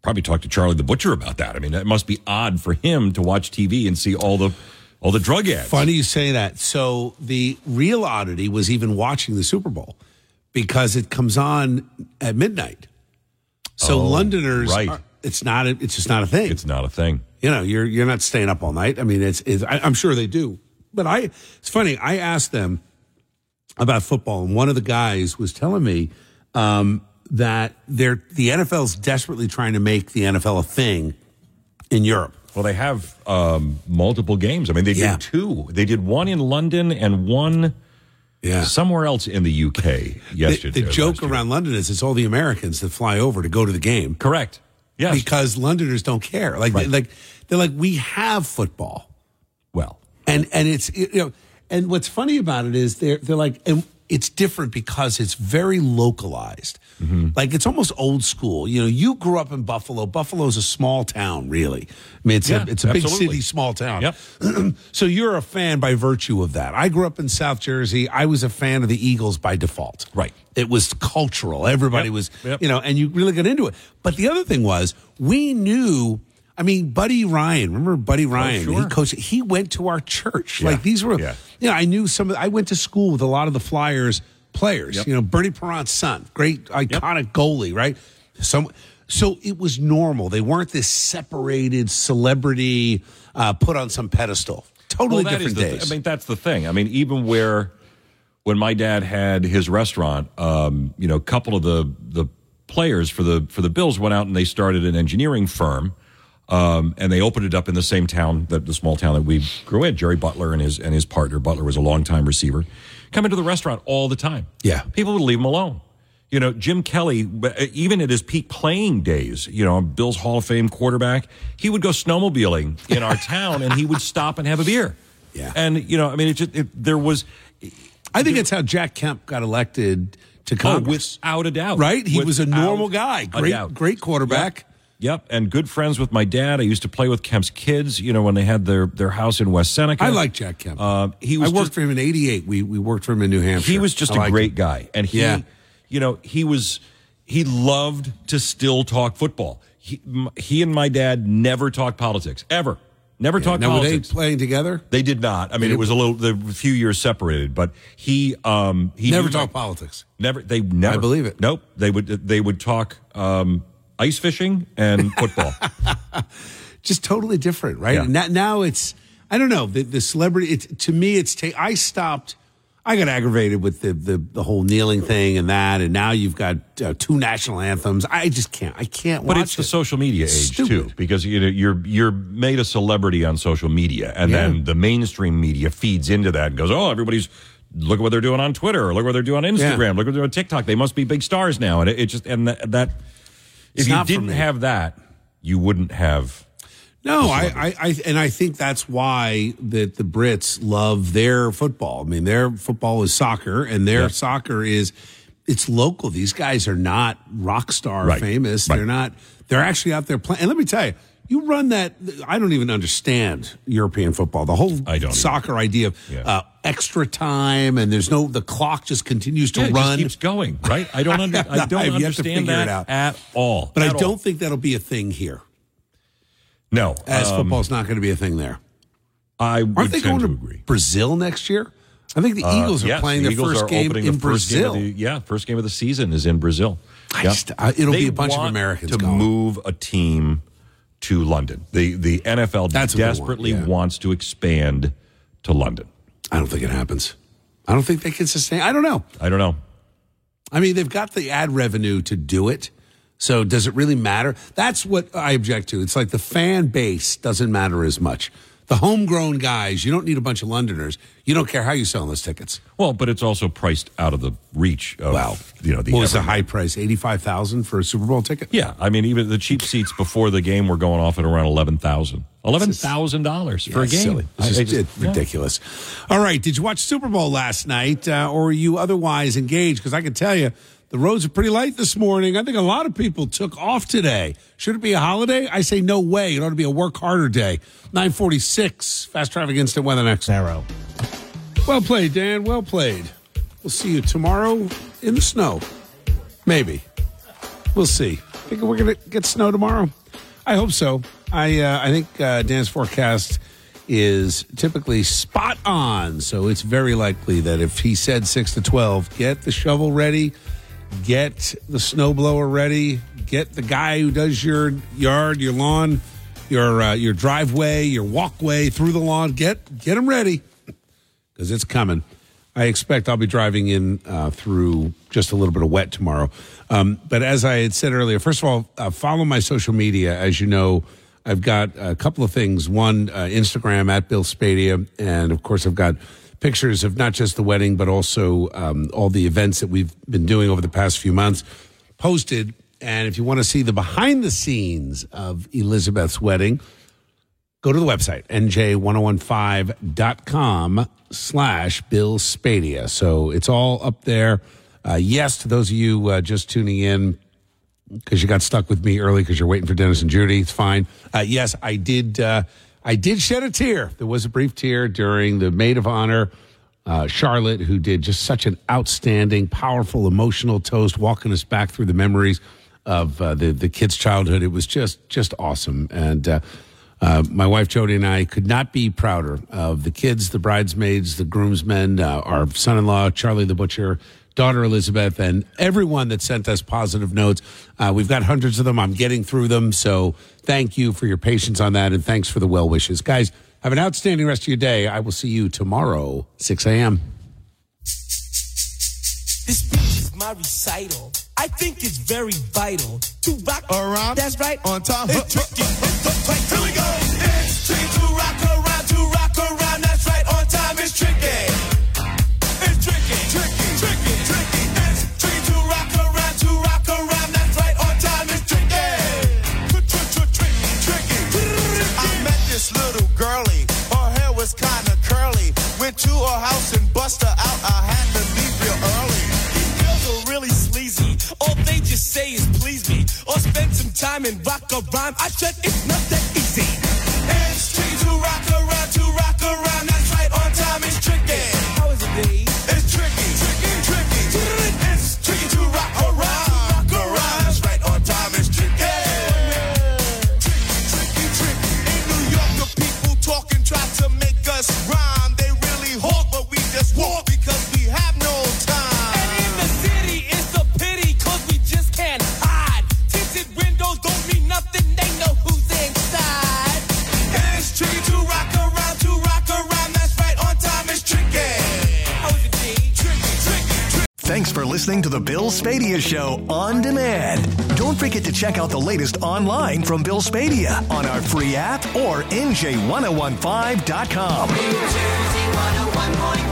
probably talk to Charlie the Butcher about that. I mean, it must be odd for him to watch TV and see all the all the drug ads. Funny you say that. So the real oddity was even watching the Super Bowl because it comes on at midnight. So Oh, Londoners, right. are- it's not. A, it's just not a thing. It's not a thing. you know, you're you're not staying up all night. I mean, it's. it's I, I'm sure they do, but I. It's funny. I asked them about football, and one of the guys was telling me um, that they're the NFL's desperately trying to make the NFL a thing in Europe. Well, they have um, multiple games. I mean, they Yeah. did two. They did one in London and one Yeah. somewhere else in the UK The, yesterday. the joke last year. around London is it's all the Americans that fly over to go to the game. correct. Yes. because Londoners don't care. Like, Right. like they're like, we have football, well, and and it's you know, and what's funny about it is they're they're like, and it's different because it's very localized. Mm-hmm. Like it's almost old school. You know, you grew up in Buffalo. Buffalo's a small town, really. I mean, it's Yeah, a it's a big city, small town. Yep. so you're a fan by virtue of that. I grew up in South Jersey. I was a fan of the Eagles by default. Right. It was cultural. Everybody Yep. was, Yep. you know, and you really got into it. But the other thing was, we knew. I mean, Buddy Ryan. Remember Buddy Ryan? Oh, sure. He coached. He went to our church. Yeah. Like these were. Yeah. you know, I knew some. Of, I went to school with a lot of the Flyers players. Yep. You know, Bernie Parent's son, great iconic goalie, right? So, so it was normal. They weren't this separated celebrity uh, put on some pedestal. Totally Well, different days. I mean, that's the thing. I mean, even where when my dad had his restaurant, um, you know, a couple of the the players for the for the Bills went out and they started an engineering firm. Um, and they opened it up in the same town that the small town that we grew in. Jerry Butler and his and his partner Butler was a longtime receiver. Come into the restaurant all the time. Yeah, people would leave him alone. You know, Jim Kelly, even at his peak playing days, you know, Bill's Hall of Fame quarterback, he would go snowmobiling in our town and he would stop and have a beer. Yeah. And, you know, I mean, it just, it, there was. I think it's how Jack Kemp got elected to Oh, Congress. without a doubt. Right? He was a normal guy. Great, great quarterback. Yep, and good friends with my dad. I used to play with Kemp's kids. You know, when they had their their house in West Seneca. I like Jack Kemp. Uh, he was I worked just- for him in '88. We we worked for him in New Hampshire. He was just I a great him. guy, and he, Yeah. you know, he was he loved to still talk football. He, m- he and my dad never talked politics ever. Never talked politics. Were they playing together? They did not. I mean, it was a little, the few years separated, but he, um, he Never talked my- politics. Never. They never. I believe it. Nope. They would. They would talk um, ice fishing and football. just totally different, right? Yeah. Now, now it's I don't know the the celebrity. It, to me, it's ta- I stopped. I got aggravated with the, the the whole kneeling thing and that, and now you've got uh, two national anthems. I just can't. I can't. Watch. But it's the it. social media age Stupid. too, because you know you're you're made a celebrity on social media, and Yeah. then the mainstream media feeds into that and goes, "Oh, everybody's look at what they're doing on Twitter, or look what they're doing on Instagram, Yeah. look what they're doing on TikTok. They must be big stars now." And it, it just and that, that if you didn't have that, you wouldn't have. No, I, I, I, and I think that's why that the Brits love their football. I mean, their football is soccer, and their Yeah. soccer is it's local. These guys are not rock star Right. famous. Right. They're not. They're actually out there playing. And let me tell you, you run that. I don't even understand European football. The whole I don't either. soccer idea of Yeah. uh, extra time, and there's no the clock just continues to Yeah, run. keeps going, right? I don't. Under, I don't to understand that out. at all. but I At all. don't think that'll be a thing here. No, As um, football's not going to be a thing there. I would Aren't they going to to agree. Brazil next year? I think the Uh, Eagles are yes, playing the their Eagles first are game in game Brazil. of the- yeah, first game of the season is in Brazil. I just- uh, it'll They be a bunch of Americans to going. move a team to London. The the NFL That's they want, desperately yeah. wants to expand to London. I don't think it happens. I don't think they can sustain. I don't know. I don't know. I mean, they've got the ad revenue to do it. So does it really matter? That's what I object to. It's like the fan base doesn't matter as much. The homegrown guys, you don't need a bunch of Londoners. You don't care how you sell those tickets. Well, but it's also priced out of the reach of Well, you know the what was the everyman. high price? Eighty five thousand for a Super Bowl ticket. Yeah, I mean, even the cheap seats before the game were going off at around eleven thousand. Eleven thousand dollars for Yeah, a game. Silly. It's, I- just, I just- it's yeah. ridiculous. All right. Did you watch Super Bowl last night, uh, or were you otherwise engaged? Because I can tell you, the roads are pretty light this morning. I think a lot of people took off today. Should it be a holiday? I say no way. It ought to be a work harder day. Nine forty six. Fast traffic instant weather next. Arrow. Well played, Dan. Well played. We'll see you tomorrow in the snow. Maybe. We'll see. Think we're going to get snow tomorrow? I hope so. I uh, I think uh, Dan's forecast is typically spot on, so it's very likely that if he said six to twelve, get the shovel ready, get the snowblower ready, get the guy who does your yard, your lawn, your uh, your driveway, your walkway through the lawn. Get get them ready because it's coming. I expect I'll be driving in uh, through just a little bit of wet tomorrow. Um, but as I had said earlier, first of all, uh, follow my social media. As you know, I've got a couple of things. One, uh, Instagram at Bill Spadea. And of course, I've got pictures of not just the wedding, but also um, all the events that we've been doing over the past few months posted. And if you want to see the behind the scenes of Elizabeth's wedding, go to the website nj1015.com slash bill spadea. So it's all up there. Uh, yes to those of you uh, just tuning in because you got stuck with me early because you're waiting for dennis and judi it's fine. Uh, yes i did uh, i did shed a tear. There was a brief tear during the maid of honor uh, charlotte who did just such an outstanding powerful emotional toast walking us back through the memories of uh, the, the kids childhood. It was just just awesome. And uh, Uh, my wife Jody and I could not be prouder of the kids, the bridesmaids, the groomsmen, uh, our son-in-law Charlie the butcher, daughter Elizabeth, and everyone that sent us positive notes. Uh, we've got hundreds of them. I'm getting through them, so thank you for your patience on that, and thanks for the well wishes, guys. Have an outstanding rest of your day. I will see you tomorrow, 6 a.m. This speech is my recital. I think it's very vital to rock around. That's right, on time. It's tricky. Here we go. It's tricky to rock was kinda curly. Went to her house and bust her out. I had to leave real early. These girls are really sleazy. All they just say is please me. Or spend some time and rock a rhyme. I said it's not that easy. It's listening to the Bill Spadea Show on demand. Don't forget to check out the latest online from Bill Spadea on our free app or NJ1015.com. New Jersey 101.5.